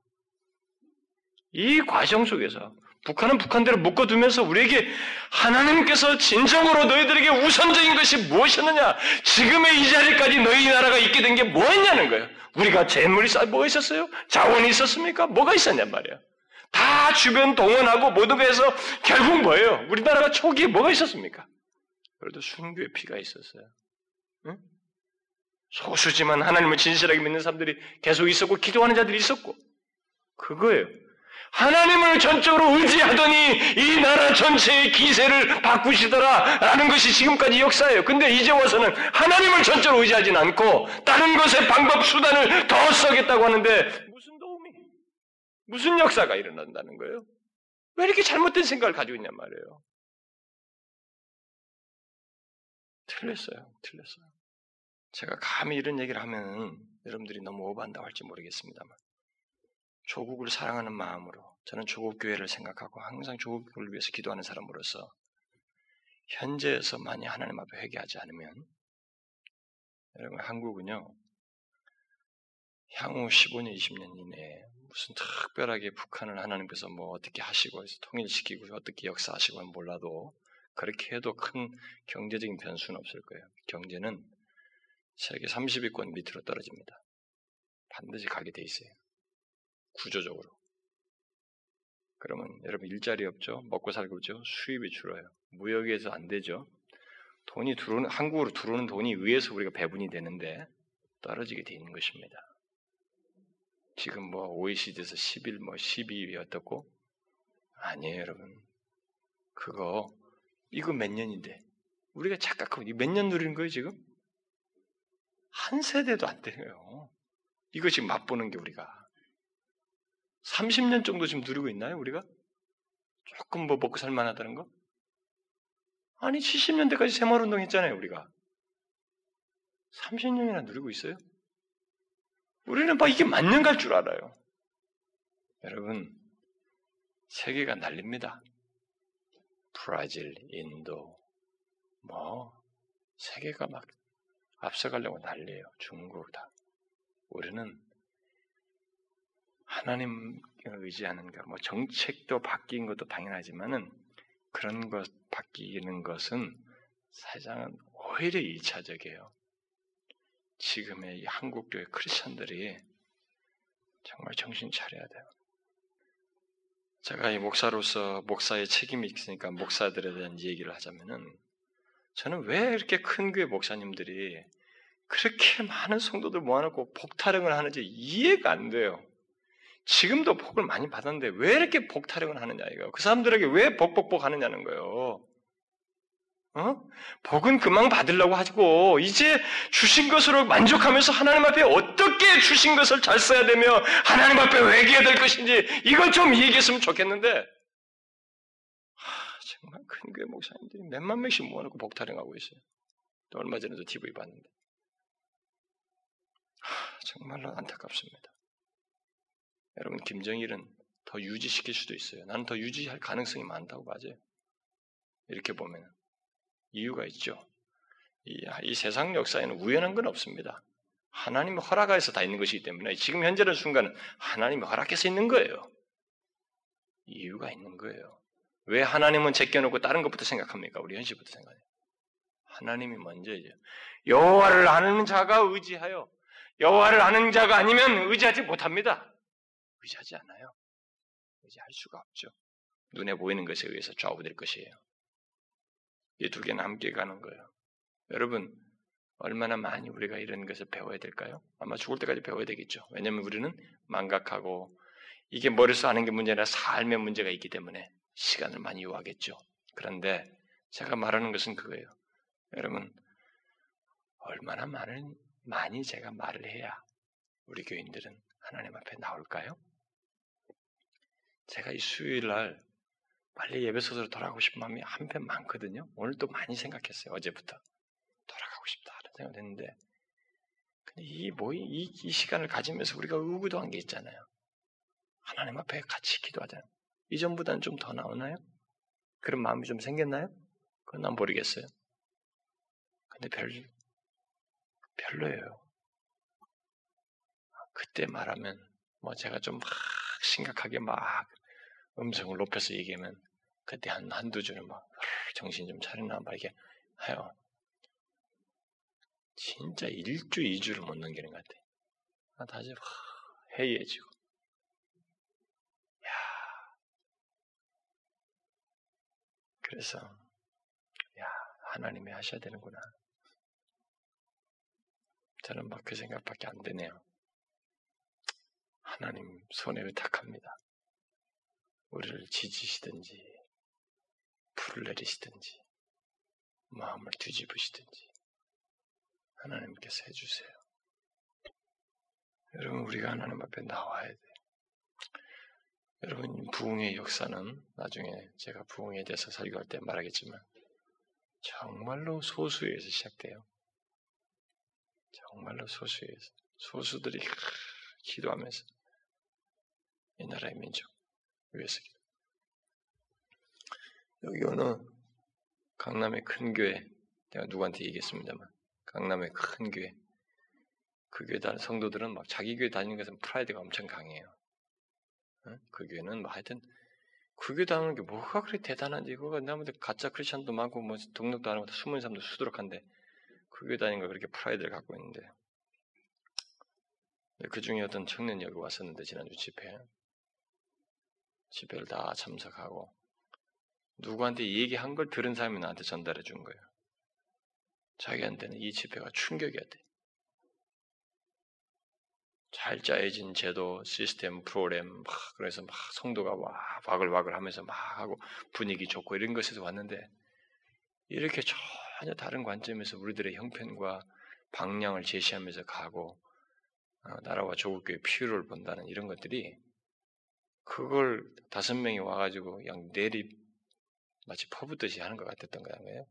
A: 이 과정 속에서 북한은 북한대로 묶어두면서 우리에게 하나님께서 진정으로 너희들에게 우선적인 것이 무엇이었느냐? 지금의 이 자리까지 너희 나라가 있게 된 게 뭐였냐는 거예요. 우리가 재물이 쌓, 뭐 있었어요? 자원이 있었습니까? 뭐가 있었냔 말이에요. 다 주변 동원하고 모든 것에서 결국 뭐예요? 우리나라가 초기에 뭐가 있었습니까? 그래도 순교의 피가 있었어요. 응? 소수지만 하나님을 진실하게 믿는 사람들이 계속 있었고 기도하는 자들이 있었고 그거예요. 하나님을 전적으로 의지하더니 이 나라 전체의 기세를 바꾸시더라라는 것이 지금까지 역사예요. 근데 이제 와서는 하나님을 전적으로 의지하진 않고 다른 것의 방법 수단을 더 써겠다고 하는데 무슨 도움이 무슨 역사가 일어난다는 거예요? 왜 이렇게 잘못된 생각을 가지고 있냔 말이에요. 틀렸어요. 틀렸어요. 제가 감히 이런 얘기를 하면 여러분들이 너무 오반다고 할지 모르겠습니다만 조국을 사랑하는 마음으로 저는 조국 교회를 생각하고 항상 조국 교회를 위해서 기도하는 사람으로서 현재에서 만약 하나님 앞에 회개하지 않으면 여러분 한국은요 향후 15년, 20년 이내에 무슨 특별하게 북한을 하나님께서 뭐 어떻게 하시고 통일시키고 어떻게 역사하시고 몰라도 그렇게 해도 큰 경제적인 변수는 없을 거예요. 경제는 세계 30위권 밑으로 떨어집니다. 반드시 가게 돼 있어요. 구조적으로. 그러면 여러분 일자리 없죠? 먹고 살고 있죠? 수입이 줄어요. 무역에서 안 되죠? 돈이 들어오는, 한국으로 들어오는 돈이 위에서 우리가 배분이 되는데 떨어지게 돼 있는 것입니다. 지금 뭐 OECD에서 11, 뭐 12위 어떻고? 아니에요, 여러분. 그거, 이거 몇 년인데. 우리가 착각하고, 몇 년 누리는 거예요, 지금? 한 세대도 안 돼요. 이거 지금 맛보는 게 우리가. 30년 정도 지금 누리고 있나요, 우리가? 조금 뭐 먹고 살만하다는 거? 아니, 70년대까지 새마을운동 했잖아요, 우리가. 30년이나 누리고 있어요? 우리는 막 이게 맞는 갈줄 알아요. 여러분, 세계가 난립니다. 브라질, 인도, 뭐, 세계가 막 앞서가려고 난리예요. 중국 다. 우리는 하나님을 의지하는가, 뭐 정책도 바뀐 것도 당연하지만은 그런 것 바뀌는 것은 사실상은 오히려 1차적이에요. 지금의 한국 교회 크리스천들이 정말 정신 차려야 돼요. 제가 이 목사로서 목사의 책임이 있으니까 목사들에 대한 얘기를 하자면은 저는 왜 이렇게 큰 교회 목사님들이 그렇게 많은 성도들 모아놓고 복타령을 하는지 이해가 안 돼요. 지금도 복을 많이 받았는데 왜 이렇게 복 타령을 하느냐 이거. 그 사람들에게 왜 복복복 하느냐는 거예요. 어? 복은 금방 받으려고 하고 이제 주신 것으로 만족하면서 하나님 앞에 어떻게 주신 것을 잘 써야 되며 하나님 앞에 회개해야 될 것인지 이걸 좀 얘기했으면 좋겠는데 하, 정말 큰 교회 목사님들이 몇만 명씩 모아놓고 복타령하고 있어요. 또 얼마 전에도 TV 봤는데 하, 정말로 안타깝습니다. 여러분 김정일은 더 유지시킬 수도 있어요. 나는 더 유지할 가능성이 많다고 맞아요. 이렇게 보면 이유가 있죠. 이, 이 세상 역사에는 우연한 건 없습니다. 하나님의 허락하에서 다 있는 것이기 때문에 지금 현재의 순간은 하나님이 허락해서 있는 거예요. 이유가 있는 거예요. 왜 하나님은 제껴놓고 다른 것부터 생각합니까? 우리 현실부터 생각해요. 하나님이 먼저죠. 여호와를 아는 자가 의지하여 여호와를 아는 자가 아니면 의지하지 못합니다. 의지하지 않아요. 의지할 수가 없죠. 눈에 보이는 것에 의해서 좌우될 것이에요. 이 두 개는 함께 가는 거예요. 여러분, 얼마나 많이 우리가 이런 것을 배워야 될까요? 아마 죽을 때까지 배워야 되겠죠. 왜냐하면 우리는 망각하고 이게 머리서 하는 게 문제라 삶의 문제가 있기 때문에 시간을 많이 요하겠죠. 그런데 제가 말하는 것은 그거예요. 여러분, 얼마나 많은, 많이 제가 말을 해야 우리 교인들은 하나님 앞에 나올까요? 제가 이 수요일 날 빨리 예배소서로 돌아가고 싶은 마음이 한편 많거든요. 오늘 도 많이 생각했어요. 어제부터. 돌아가고 싶다. 는 생각을 했는데. 근데 이, 뭐, 이, 이 시간을 가지면서 우리가 의구도한 게 있잖아요. 하나님 앞에 같이 기도하잖아요. 이전보다는 좀 더 나오나요? 그런 마음이 좀 생겼나요? 그건 난 모르겠어요. 근데 별, 별로예요. 그때 말하면, 뭐 제가 좀 막 심각하게 막 음성을 높여서 얘기하면 그때 한 한두 주는 막 정신 좀 차리나 막 이렇게 해요. 진짜 일주, 이주를 못 넘기는 것 같아. 아, 다시 해이해지고. 야. 그래서 야 하나님이 하셔야 되는구나. 저는 막 그 생각밖에 안 되네요. 하나님 손에 의탁합니다. 우리를 지지시든지 불을 내리시든지 마음을 뒤집으시든지 하나님께서 해주세요. 여러분 우리가 하나님 앞에 나와야 돼. 여러분 부흥의 역사는 나중에 제가 부흥에 대해서 설교할 때 말하겠지만 정말로 소수에서 시작돼요. 정말로 소수의 소수들이 기도하면서 이 나라의 민족 위해서. 여기 어느 강남의 큰 교회 내가 누구한테 얘기했습니다만 강남의 큰 교회 그 교회 다니는 성도들은 막 자기 교회 다니는 것은 프라이드가 엄청 강해요. 그 교회는 뭐 하여튼 그 교회 다니는 게 뭐가 그렇게 대단한지 그거 나무들 가짜 크리스천도 많고 뭐 등록도 안 하고 숨은 사람도 수두룩한데 그 교회 다니는 거 그렇게 프라이드를 갖고 있는데 그 중에 어떤 청년이 여기 왔었는데 지난주 집회 집회를 다 참석하고 누구한테 얘기한 걸 들은 사람이 나한테 전달해 준 거예요. 자기한테는 이 집회가 충격이었대. 잘 짜여진 제도, 시스템, 프로그램, 막 그래서 막 성도가 와 와글와글 하면서 막 하고 분위기 좋고 이런 것에서 왔는데 이렇게 전혀 다른 관점에서 우리들의 형편과 방향을 제시하면서 가고 어, 나라와 조국교의 필요를 본다는 이런 것들이 그걸 다섯 명이 와가지고 그냥 내리 마치 퍼붓듯이 하는 것 같았던 거예요.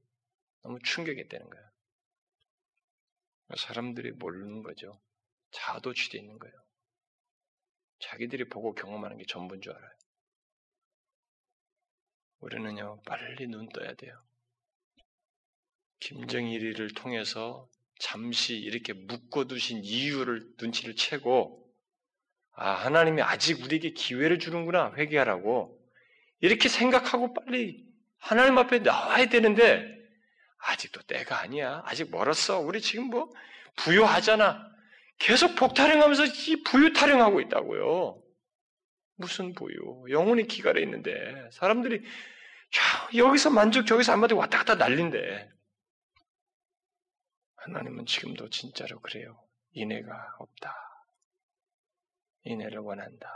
A: 너무 충격이었다는 거예요. 사람들이 모르는 거죠. 자도취돼 있는 거예요. 자기들이 보고 경험하는 게 전부인 줄 알아요. 우리는요, 빨리 눈 떠야 돼요. 김정일이를 통해서 잠시 이렇게 묶어두신 이유를 눈치를 채고, 아, 하나님이 아직 우리에게 기회를 주는구나, 회개하라고. 이렇게 생각하고 빨리 하나님 앞에 나와야 되는데, 아직도 때가 아니야. 아직 멀었어. 우리 지금 뭐, 부유하잖아. 계속 복타령하면서 이 부유 타령하고 있다고요. 무슨 부유? 영혼이 기갈해 있는데 사람들이 여기서 만족 저기서 안 받고 왔다 갔다 난린데 하나님은 지금도 진짜로 그래요. 인애가 없다. 인애를 원한다.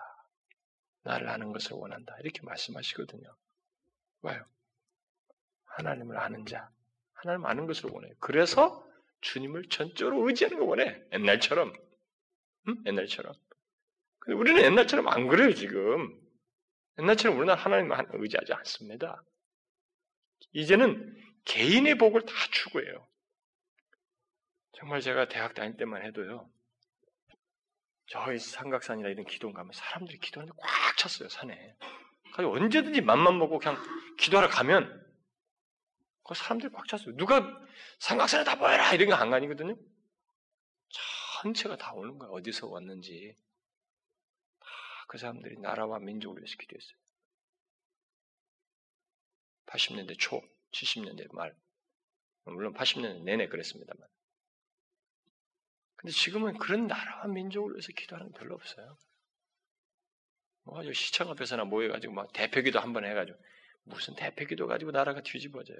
A: 나를 아는 것을 원한다. 이렇게 말씀하시거든요. 왜요? 하나님을 아는 자, 하나님 아는 것을 원해요. 그래서 주님을 전적으로 의지하는 거 원해. 옛날처럼. 응? 옛날처럼. 근데 우리는 옛날처럼 안 그래요, 지금. 옛날처럼 우리는 하나님만 의지하지 않습니다. 이제는 개인의 복을 다 추구해요. 정말 제가 대학 다닐 때만 해도요. 저희 삼각산이나 이런 기도 가면 사람들이 기도하는 데 꽉 찼어요, 산에. 그래서 언제든지 맘만 먹고 그냥 기도하러 가면 그 사람들이 꽉 찼어요. 누가 삼각산에 다 모여라 이런 거 안 가니거든요. 전체가 다 오는 거야. 어디서 왔는지. 다 그 사람들이 나라와 민족을 위해서 기도했어요. 80년대 초, 70년대 말. 물론 80년대 내내 그랬습니다만. 근데 지금은 그런 나라와 민족을 위해서 기도하는 게 별로 없어요. 뭐 시청 앞에서나 모여가지고 막 대표기도 한 번 해가지고 무슨 대표기도 가지고 나라가 뒤집어져요.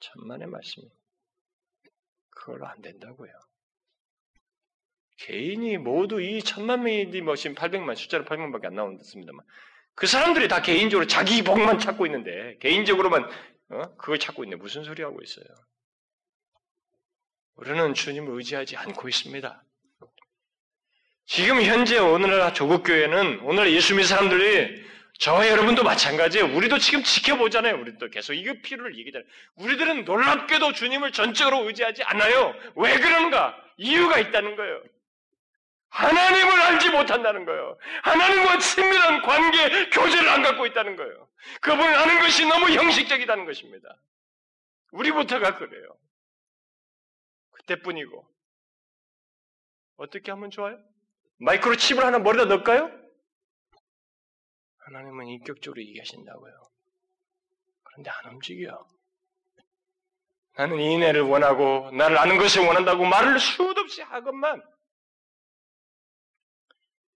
A: 천만의 말씀이 그걸로 안 된다고요. 개인이 모두 이 천만 명이 뭐 지금 800만 숫자로 800만밖에 안 나온다습니다만 그 사람들이 다 개인적으로 자기 복만 찾고 있는데 개인적으로만 어? 그걸 찾고 있는데 무슨 소리 하고 있어요? 우리는 주님을 의지하지 않고 있습니다. 지금 현재 오늘날 조국 교회는 오늘 예수 믿는 사람들이 저와 여러분도 마찬가지예요. 우리도 지금 지켜보잖아요. 우리도 계속 이거 필요를 얘기잖아요. 우리들은 놀랍게도 주님을 전적으로 의지하지 않아요. 왜 그런가? 이유가 있다는 거예요. 하나님을 알지 못한다는 거예요. 하나님과 친밀한 관계, 교제를 안 갖고 있다는 거예요. 그분을 아는 것이 너무 형식적이다는 것입니다. 우리부터가 그래요. 그때뿐이고. 어떻게 하면 좋아요? 마이크로 칩을 하나 머리다 넣을까요? 하나님은 인격적으로 얘기하신다고요. 그런데 안 움직여. 나는 이인를 원하고 나를 아는 것을 원한다고 말을 수도 없이 하건만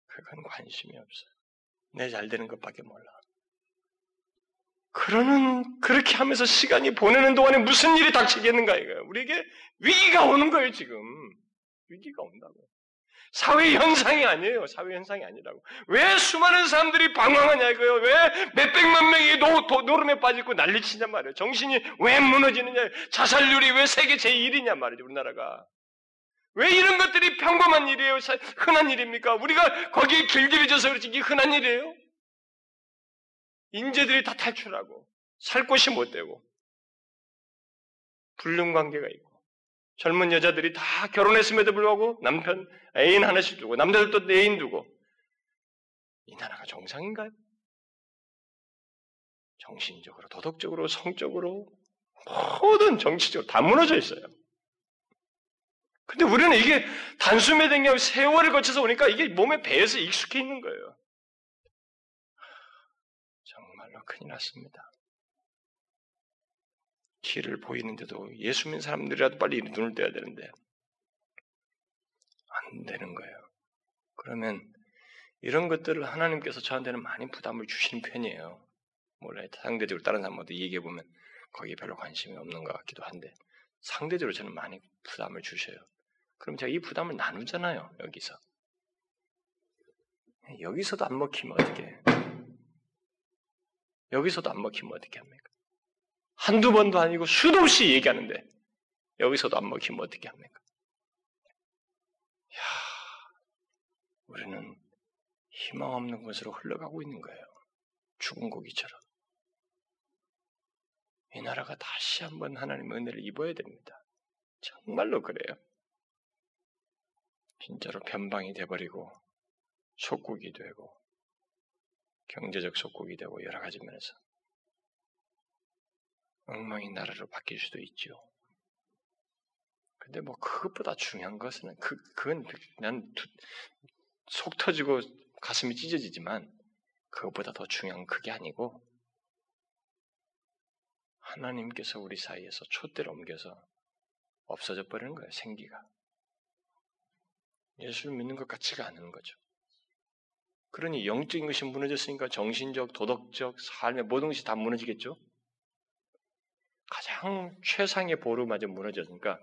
A: 그건 관심이 없어요. 내 잘 되는 것밖에 몰라. 그러는 그렇게 하면서 시간이 보내는 동안에 무슨 일이 닥치겠는가 이거예요. 우리에게 위기가 오는 거예요 지금. 위기가 온다고. 사회 현상이 아니에요. 사회 현상이 아니라고. 왜 수많은 사람들이 방황하냐 이거예요. 왜 몇백만 명이 노, 도, 노름에 빠지고 난리치냐 말이에요. 정신이 왜 무너지느냐. 자살률이 왜 세계 제1이냐 말이죠. 우리나라가. 왜 이런 것들이 평범한 일이에요? 흔한 일입니까? 우리가 거기에 길들여져서 그렇지 이게 흔한 일이에요? 인재들이 다 탈출하고 살 곳이 못 되고 불륜 관계가 있고 젊은 여자들이 다 결혼했음에도 불구하고 남편 애인 하나씩 두고 남자들도 애인 두고 이 나라가 정상인가요? 정신적으로, 도덕적으로, 성적으로 모든 정치적으로 다 무너져 있어요. 근데 우리는 이게 단숨에 된게 아니고 세월을 거쳐서 오니까 이게 몸에 배에서 익숙해 있는 거예요. 큰일 났습니다. 길을 보이는데도 예수 믿는 사람들이라도 빨리 눈을 떼야 되는데 안 되는 거예요. 그러면 이런 것들을 하나님께서 저한테는 많이 부담을 주시는 편이에요. 몰라 상대적으로 다른 사람한테 얘기해 보면 거기에 별로 관심이 없는 것 같기도 한데 상대적으로 저는 많이 부담을 주셔요. 그럼 제가 이 부담을 나누잖아요. 여기서 여기서도 안 먹히면 어떻게? 여기서도 안 먹히면 어떻게 합니까? 한두 번도 아니고 수도 없이 얘기하는데 여기서도 안 먹히면 어떻게 합니까? 야, 우리는 희망 없는 곳으로 흘러가고 있는 거예요. 죽은 고기처럼. 이 나라가 다시 한번 하나님의 은혜를 입어야 됩니다. 정말로 그래요. 진짜로 변방이 돼버리고 속국이 되고 경제적 속국이 되고 여러 가지 면에서 엉망인 나라로 바뀔 수도 있죠. 근데 뭐 그것보다 중요한 것은 그 그건 난 속 터지고 가슴이 찢어지지만 그것보다 더 중요한 그게 아니고 하나님께서 우리 사이에서 촛대를 옮겨서 없어져 버리는 거예요, 생기가. 예수를 믿는 것 같지가 않은 거죠. 그러니 영적인 것이 무너졌으니까 정신적, 도덕적, 삶의 모든 것이 다 무너지겠죠? 가장 최상의 보루마저 무너졌으니까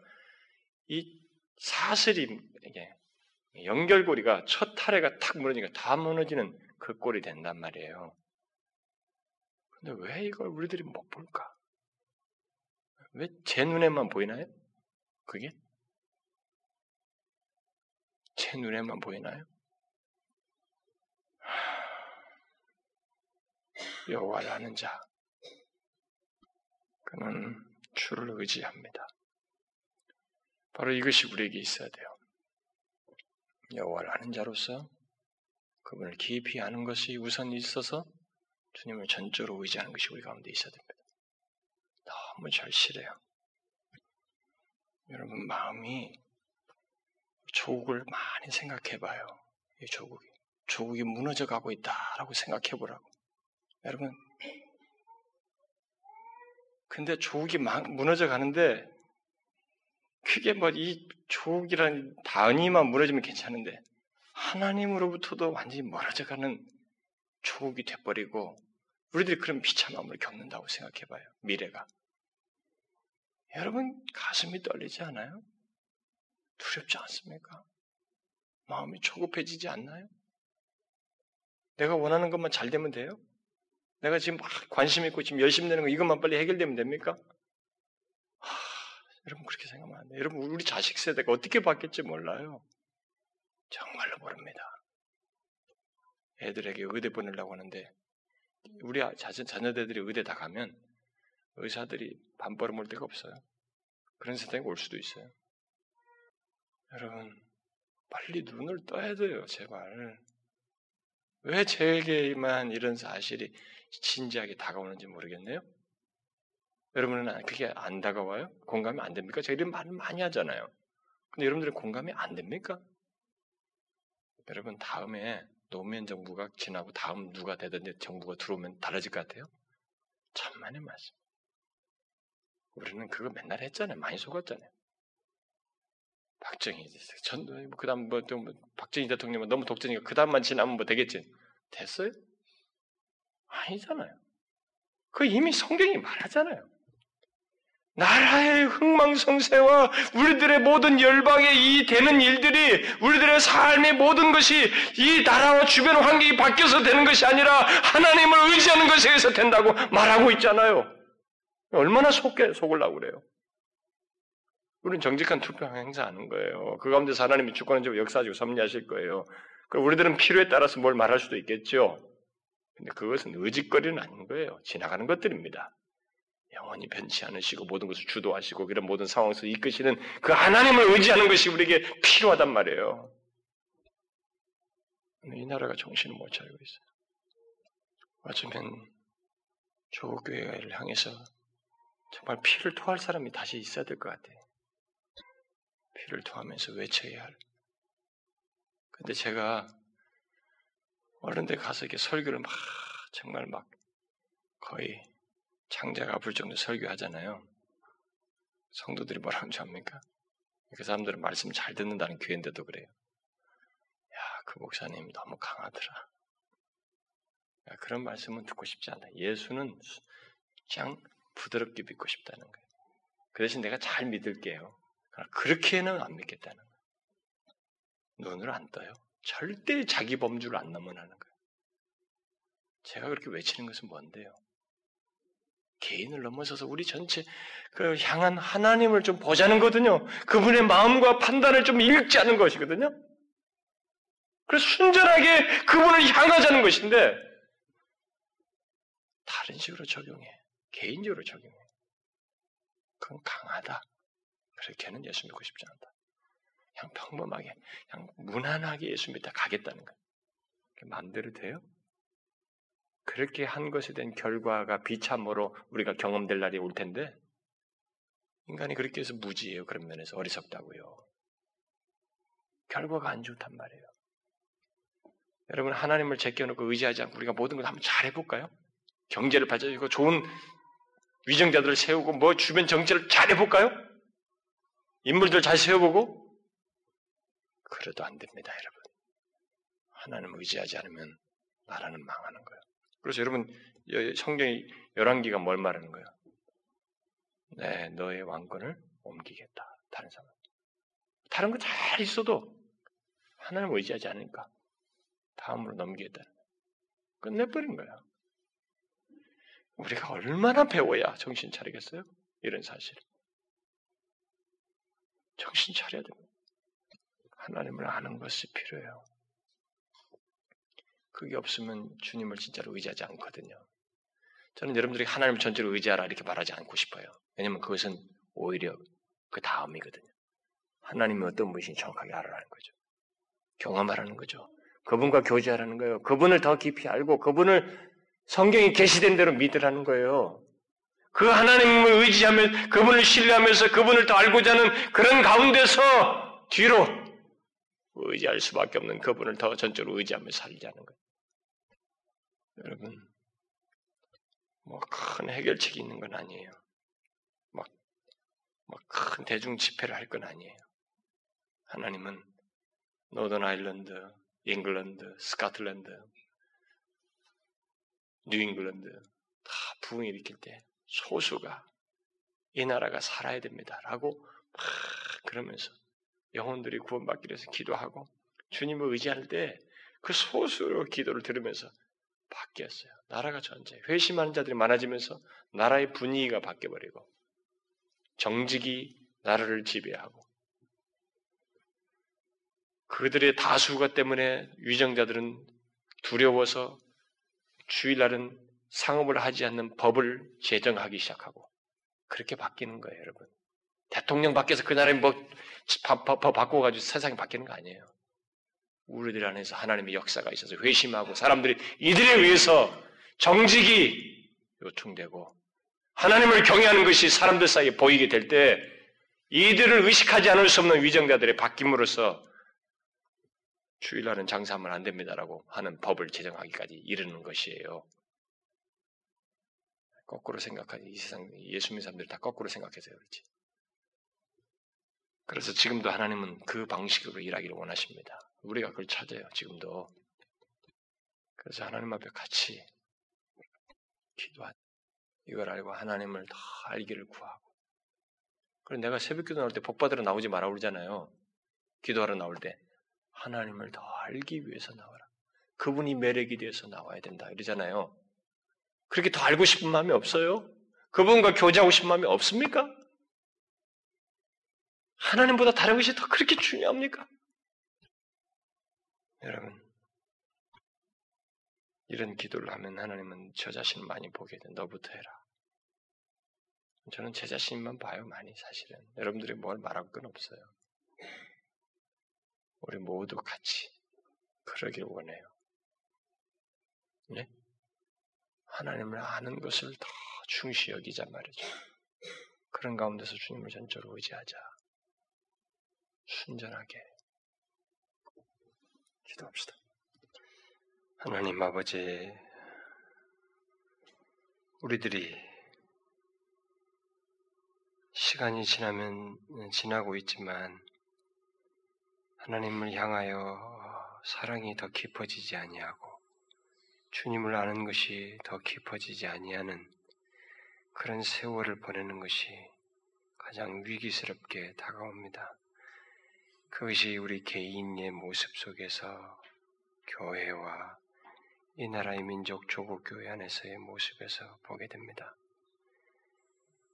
A: 이 사슬이 연결고리가 첫 타래가 탁 무너지니까 다 무너지는 그 꼴이 된단 말이에요. 근데 왜 이걸 우리들이 못 볼까? 왜 제 눈에만 보이나요? 그게? 제 눈에만 보이나요? 여호와를 아는 자, 그는 주를 의지합니다. 바로 이것이 우리에게 있어야 돼요. 여호와를 아는 자로서 그분을 깊이 아는 것이 우선 있어서 주님을 전적으로 의지하는 것이 우리 가운데 있어야 됩니다. 너무 절실해요. 여러분 마음이 조국을 많이 생각해봐요. 이 조국이 조국이 무너져 가고 있다라고 생각해보라고. 여러분 근데 조국이 무너져 가는데 그게 뭐 이 조국이라는 단위만 무너지면 괜찮은데 하나님으로부터도 완전히 멀어져 가는 조국이 돼버리고 우리들이 그런 비참함을 겪는다고 생각해봐요. 미래가. 여러분 가슴이 떨리지 않아요? 두렵지 않습니까? 마음이 조급해지지 않나요? 내가 원하는 것만 잘 되면 돼요? 내가 지금 막 관심 있고 지금 열심히 내는 거 이것만 빨리 해결되면 됩니까? 하, 여러분 그렇게 생각하면 안 돼요. 여러분 우리 자식 세대가 어떻게 바뀔지 몰라요. 정말로 모릅니다. 애들에게 의대 보내려고 하는데 우리 자녀, 자녀들이 의대 다 가면 의사들이 반벌어 올 데가 없어요. 그런 세상이 올 수도 있어요. 여러분 빨리 눈을 떠야 돼요, 제발. 왜 제게만 이런 사실이 진지하게 다가오는지 모르겠네요. 여러분은 그게 안 다가와요? 공감이 안 됩니까? 이런 말 많이 하잖아요. 근데 여러분들은 공감이 안 됩니까? 여러분 다음에 노무현 정부가 지나고 다음 누가 되든지 정부가 들어오면 달라질 것 같아요? 천만의 말씀. 우리는 그거 맨날 했잖아요. 많이 속았잖아요. 박정희, 전, 뭐, 그 다음, 뭐, 또, 뭐, 박정희 대통령은 너무 독재니까 그 다음만 지나면 뭐 되겠지. 됐어요? 아니잖아요. 그 이미 성경이 말하잖아요. 나라의 흥망성쇠와 우리들의 모든 열방의 이 되는 일들이 우리들의 삶의 모든 것이 이 나라와 주변 환경이 바뀌어서 되는 것이 아니라 하나님을 의지하는 것에 의해서 된다고 말하고 있잖아요. 얼마나 속게, 속으려고 그래요. 우리는 정직한 투표 행사하는 거예요. 그 가운데서 하나님이 주권을 역사하시고 섭리하실 거예요. 그럼 우리들은 필요에 따라서 뭘 말할 수도 있겠죠. 근데 그것은 의짓거리는 아닌 거예요. 지나가는 것들입니다. 영원히 변치 않으시고 모든 것을 주도하시고 그런 모든 상황에서 이끄시는 그 하나님을 의지하는 것이 우리에게 필요하단 말이에요. 이 나라가 정신을 못 차리고 있어요. 어쩌면 조교회를 향해서 정말 피를 토할 사람이 다시 있어야 될 것 같아요. 피를 토하면서 외쳐야 할. 근데 제가 어른데 가서 이렇게 설교를 막 정말 막 거의 장자가 아플 정도 설교하잖아요. 성도들이 뭐라고 하는지 압니까? 그 사람들은 말씀 잘 듣는다는 교회인데도 그래요. 야, 그 목사님 너무 강하더라. 야, 그런 말씀은 듣고 싶지 않다. 예수는 그냥 부드럽게 믿고 싶다는 거예요. 그 대신 내가 잘 믿을게요. 그렇게는 안 믿겠다는 거예요. 눈을 안 떠요. 절대 자기 범주를 안 넘어나는 거예요. 제가 그렇게 외치는 것은 뭔데요? 개인을 넘어서서 우리 전체 그 향한 하나님을 좀 보자는 거거든요. 그분의 마음과 판단을 좀 읽자는 것이거든요. 그래서 순전하게 그분을 향하자는 것인데 다른 식으로 적용해. 개인적으로 적용해. 그건 강하다. 그렇게는 예수 믿고 싶지 않다. 그냥 평범하게, 그냥 무난하게 예수 믿다 가겠다는 거예요. 마음대로 돼요? 그렇게 한 것에 대한 결과가 비참으로 우리가 경험될 날이 올 텐데, 인간이 그렇게 해서 무지예요. 그런 면에서 어리석다고요. 결과가 안 좋단 말이에요. 여러분, 하나님을 제껴놓고 의지하지 않고 우리가 모든 걸 한번 잘 해볼까요? 경제를 발전시키고 좋은 위정자들을 세우고 뭐 주변 정치를 잘 해볼까요? 인물들 잘 세워보고? 그래도 안 됩니다, 여러분. 하나님을 의지하지 않으면 나라는 망하는 거예요. 그래서 여러분, 성경이 열왕기가 뭘 말하는 거예요? 네, 너의 왕권을 옮기겠다. 다른 사람. 다른 거 잘 있어도 하나님을 의지하지 않으니까 다음으로 넘기겠다는 거예요. 끝내버린 거예요. 우리가 얼마나 배워야 정신 차리겠어요? 이런 사실. 정신 차려야 됩니다. 하나님을 아는 것이 필요해요. 그게 없으면 주님을 진짜로 의지하지 않거든요. 저는 여러분들이 하나님을 전체로 의지하라 이렇게 말하지 않고 싶어요. 왜냐하면 그것은 오히려 그 다음이거든요. 하나님이 어떤 분이신지 정확하게 알아라는 거죠. 경험하라는 거죠. 그분과 교제하라는 거예요. 그분을 더 깊이 알고 그분을 성경이 계시된 대로 믿으라는 거예요. 그 하나님을 의지하며 그분을 신뢰하면서 그분을 더 알고자 하는 그런 가운데서 뒤로 의지할 수밖에 없는 그분을 더 전적으로 의지하며 살자는 거예요. 여러분, 뭐 큰 해결책이 있는 건 아니에요. 막, 막 큰 대중 집회를 할 건 아니에요. 하나님은 Northern Ireland, 잉글랜드, Scotland, 뉴잉글랜드 다 부흥 일으킬 때 소수가 이 나라가 살아야 됩니다라고 막 그러면서 영혼들이 구원받기 위해서 기도하고 주님을 의지할 때 그 소수로 기도를 들으면서 바뀌었어요. 나라가 전체 회심하는 자들이 많아지면서 나라의 분위기가 바뀌어버리고 정직이 나라를 지배하고 그들의 다수가 때문에 위정자들은 두려워서 주일날은 상업을 하지 않는 법을 제정하기 시작하고 그렇게 바뀌는 거예요, 여러분. 대통령 밖에서 그 나라에 뭐 법, 바꿔가지고 세상이 바뀌는 거 아니에요. 우리들 안에서 하나님의 역사가 있어서 회심하고 사람들이 이들에 의해서 정직이 요청되고 하나님을 경외하는 것이 사람들 사이에 보이게 될 때 이들을 의식하지 않을 수 없는 위정자들의 바뀜으로써 주일날은 장사하면 안 됩니다라고 하는 법을 제정하기까지 이르는 것이에요. 거꾸로 생각하지. 이 세상 예수 믿는 사람들이 다 거꾸로 생각해서 그렇지. 그래서 지금도 하나님은 그 방식으로 일하기를 원하십니다. 우리가 그걸 찾아요. 지금도. 그래서 하나님 앞에 같이 기도하 이걸 알고 하나님을 더 알기를 구하고. 그리고 내가 새벽기도 나올 때 복받으러 나오지 마라 그러잖아요. 기도하러 나올 때 하나님을 더 알기 위해서 나와라. 그분이 매력이 되어서 나와야 된다. 이러잖아요. 그렇게 더 알고 싶은 마음이 없어요? 그분과 교제하고 싶은 마음이 없습니까? 하나님보다 다른 것이 더 그렇게 중요합니까? 여러분, 이런 기도를 하면 하나님은 저 자신을 많이 보게 돼. 너부터 해라. 저는 제 자신만 봐요, 많이 사실은. 여러분들이 뭘 말할 건 없어요. 우리 모두 같이 그러길 원해요. 네? 하나님을 아는 것을 더 중시 여기자 말이죠. 그런 가운데서 주님을 전적으로 의지하자. 순전하게 기도합시다. 하나님 아버지, 우리들이 시간이 지나면 지나고 있지만 하나님을 향하여 사랑이 더 깊어지지 아니하고 주님을 아는 것이 더 깊어지지 아니하는 그런 세월을 보내는 것이 가장 위기스럽게 다가옵니다. 그것이 우리 개인의 모습 속에서 교회와 이 나라의 민족 조국 교회 안에서의 모습에서 보게 됩니다.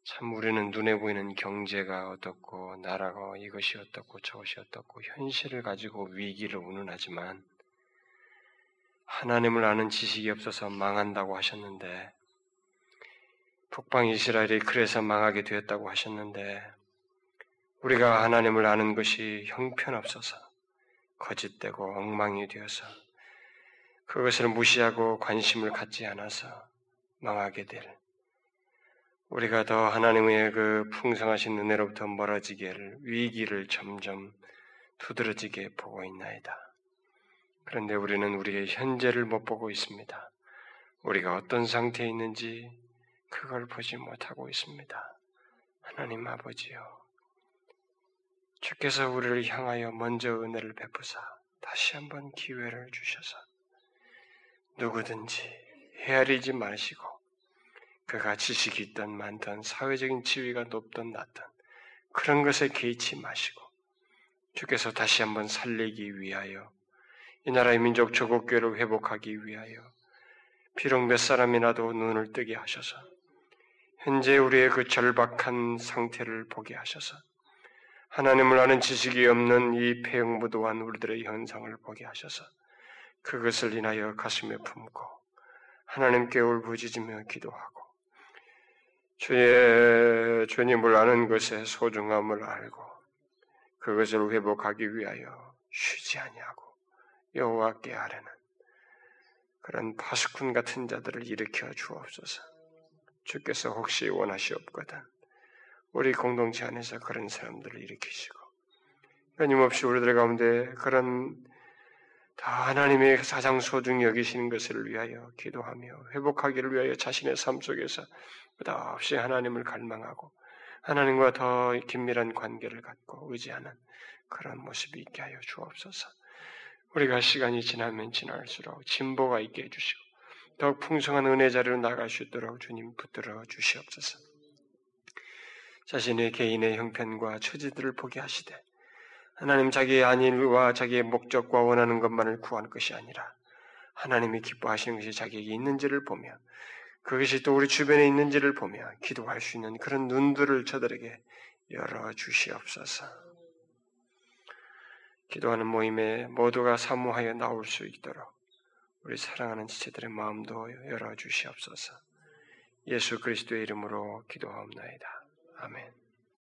A: 참 우리는 눈에 보이는 경제가 어떻고 나라가 이것이 어떻고 저것이 어떻고 현실을 가지고 위기를 운운하지만 하나님을 아는 지식이 없어서 망한다고 하셨는데 북방 이스라엘이 그래서 망하게 되었다고 하셨는데 우리가 하나님을 아는 것이 형편없어서 거짓되고 엉망이 되어서 그것을 무시하고 관심을 갖지 않아서 망하게 될 우리가 더 하나님의 그 풍성하신 은혜로부터 멀어지기를 위기를 점점 두드러지게 보고 있나이다. 그런데 우리는 우리의 현재를 못 보고 있습니다. 우리가 어떤 상태에 있는지 그걸 보지 못하고 있습니다. 하나님 아버지요. 주께서 우리를 향하여 먼저 은혜를 베푸사 다시 한번 기회를 주셔서 누구든지 헤아리지 마시고 그가 지식이 있던 많던 사회적인 지위가 높던 낮던 그런 것에 개의치 마시고 주께서 다시 한번 살리기 위하여 이 나라의 민족 조국교를 회복하기 위하여 비록 몇 사람이라도 눈을 뜨게 하셔서 현재 우리의 그 절박한 상태를 보게 하셔서 하나님을 아는 지식이 없는 이 폐영무도한 우리들의 현상을 보게 하셔서 그것을 인하여 가슴에 품고 하나님께 울부짖으며 기도하고 주의 주님을 아는 것의 소중함을 알고 그것을 회복하기 위하여 쉬지 아니하고 여호와께 아뢰는 그런 파수꾼 같은 자들을 일으켜 주옵소서. 주께서 혹시 원하시옵거든 우리 공동체 안에서 그런 사람들을 일으키시고 끊임없이 우리들 가운데 그런 다 하나님의 가장 소중히 여기시는 것을 위하여 기도하며 회복하기를 위하여 자신의 삶 속에서 끝없이 하나님을 갈망하고 하나님과 더 긴밀한 관계를 갖고 의지하는 그런 모습이 있게 하여 주옵소서. 우리가 시간이 지나면 지날수록 진보가 있게 해주시고 더욱 풍성한 은혜 자리로 나갈 수 있도록 주님 붙들어 주시옵소서. 자신의 개인의 형편과 처지들을 보게 하시되 하나님 자기의 안일과 자기의 목적과 원하는 것만을 구하는 것이 아니라 하나님이 기뻐하시는 것이 자기에게 있는지를 보며 그것이 또 우리 주변에 있는지를 보며 기도할 수 있는 그런 눈들을 저들에게 열어 주시옵소서. 기도하는 모임에 모두가 사모하여 나올 수 있도록 우리 사랑하는 지체들의 마음도 열어 주시옵소서. 예수 그리스도의 이름으로 기도하옵나이다. 아멘.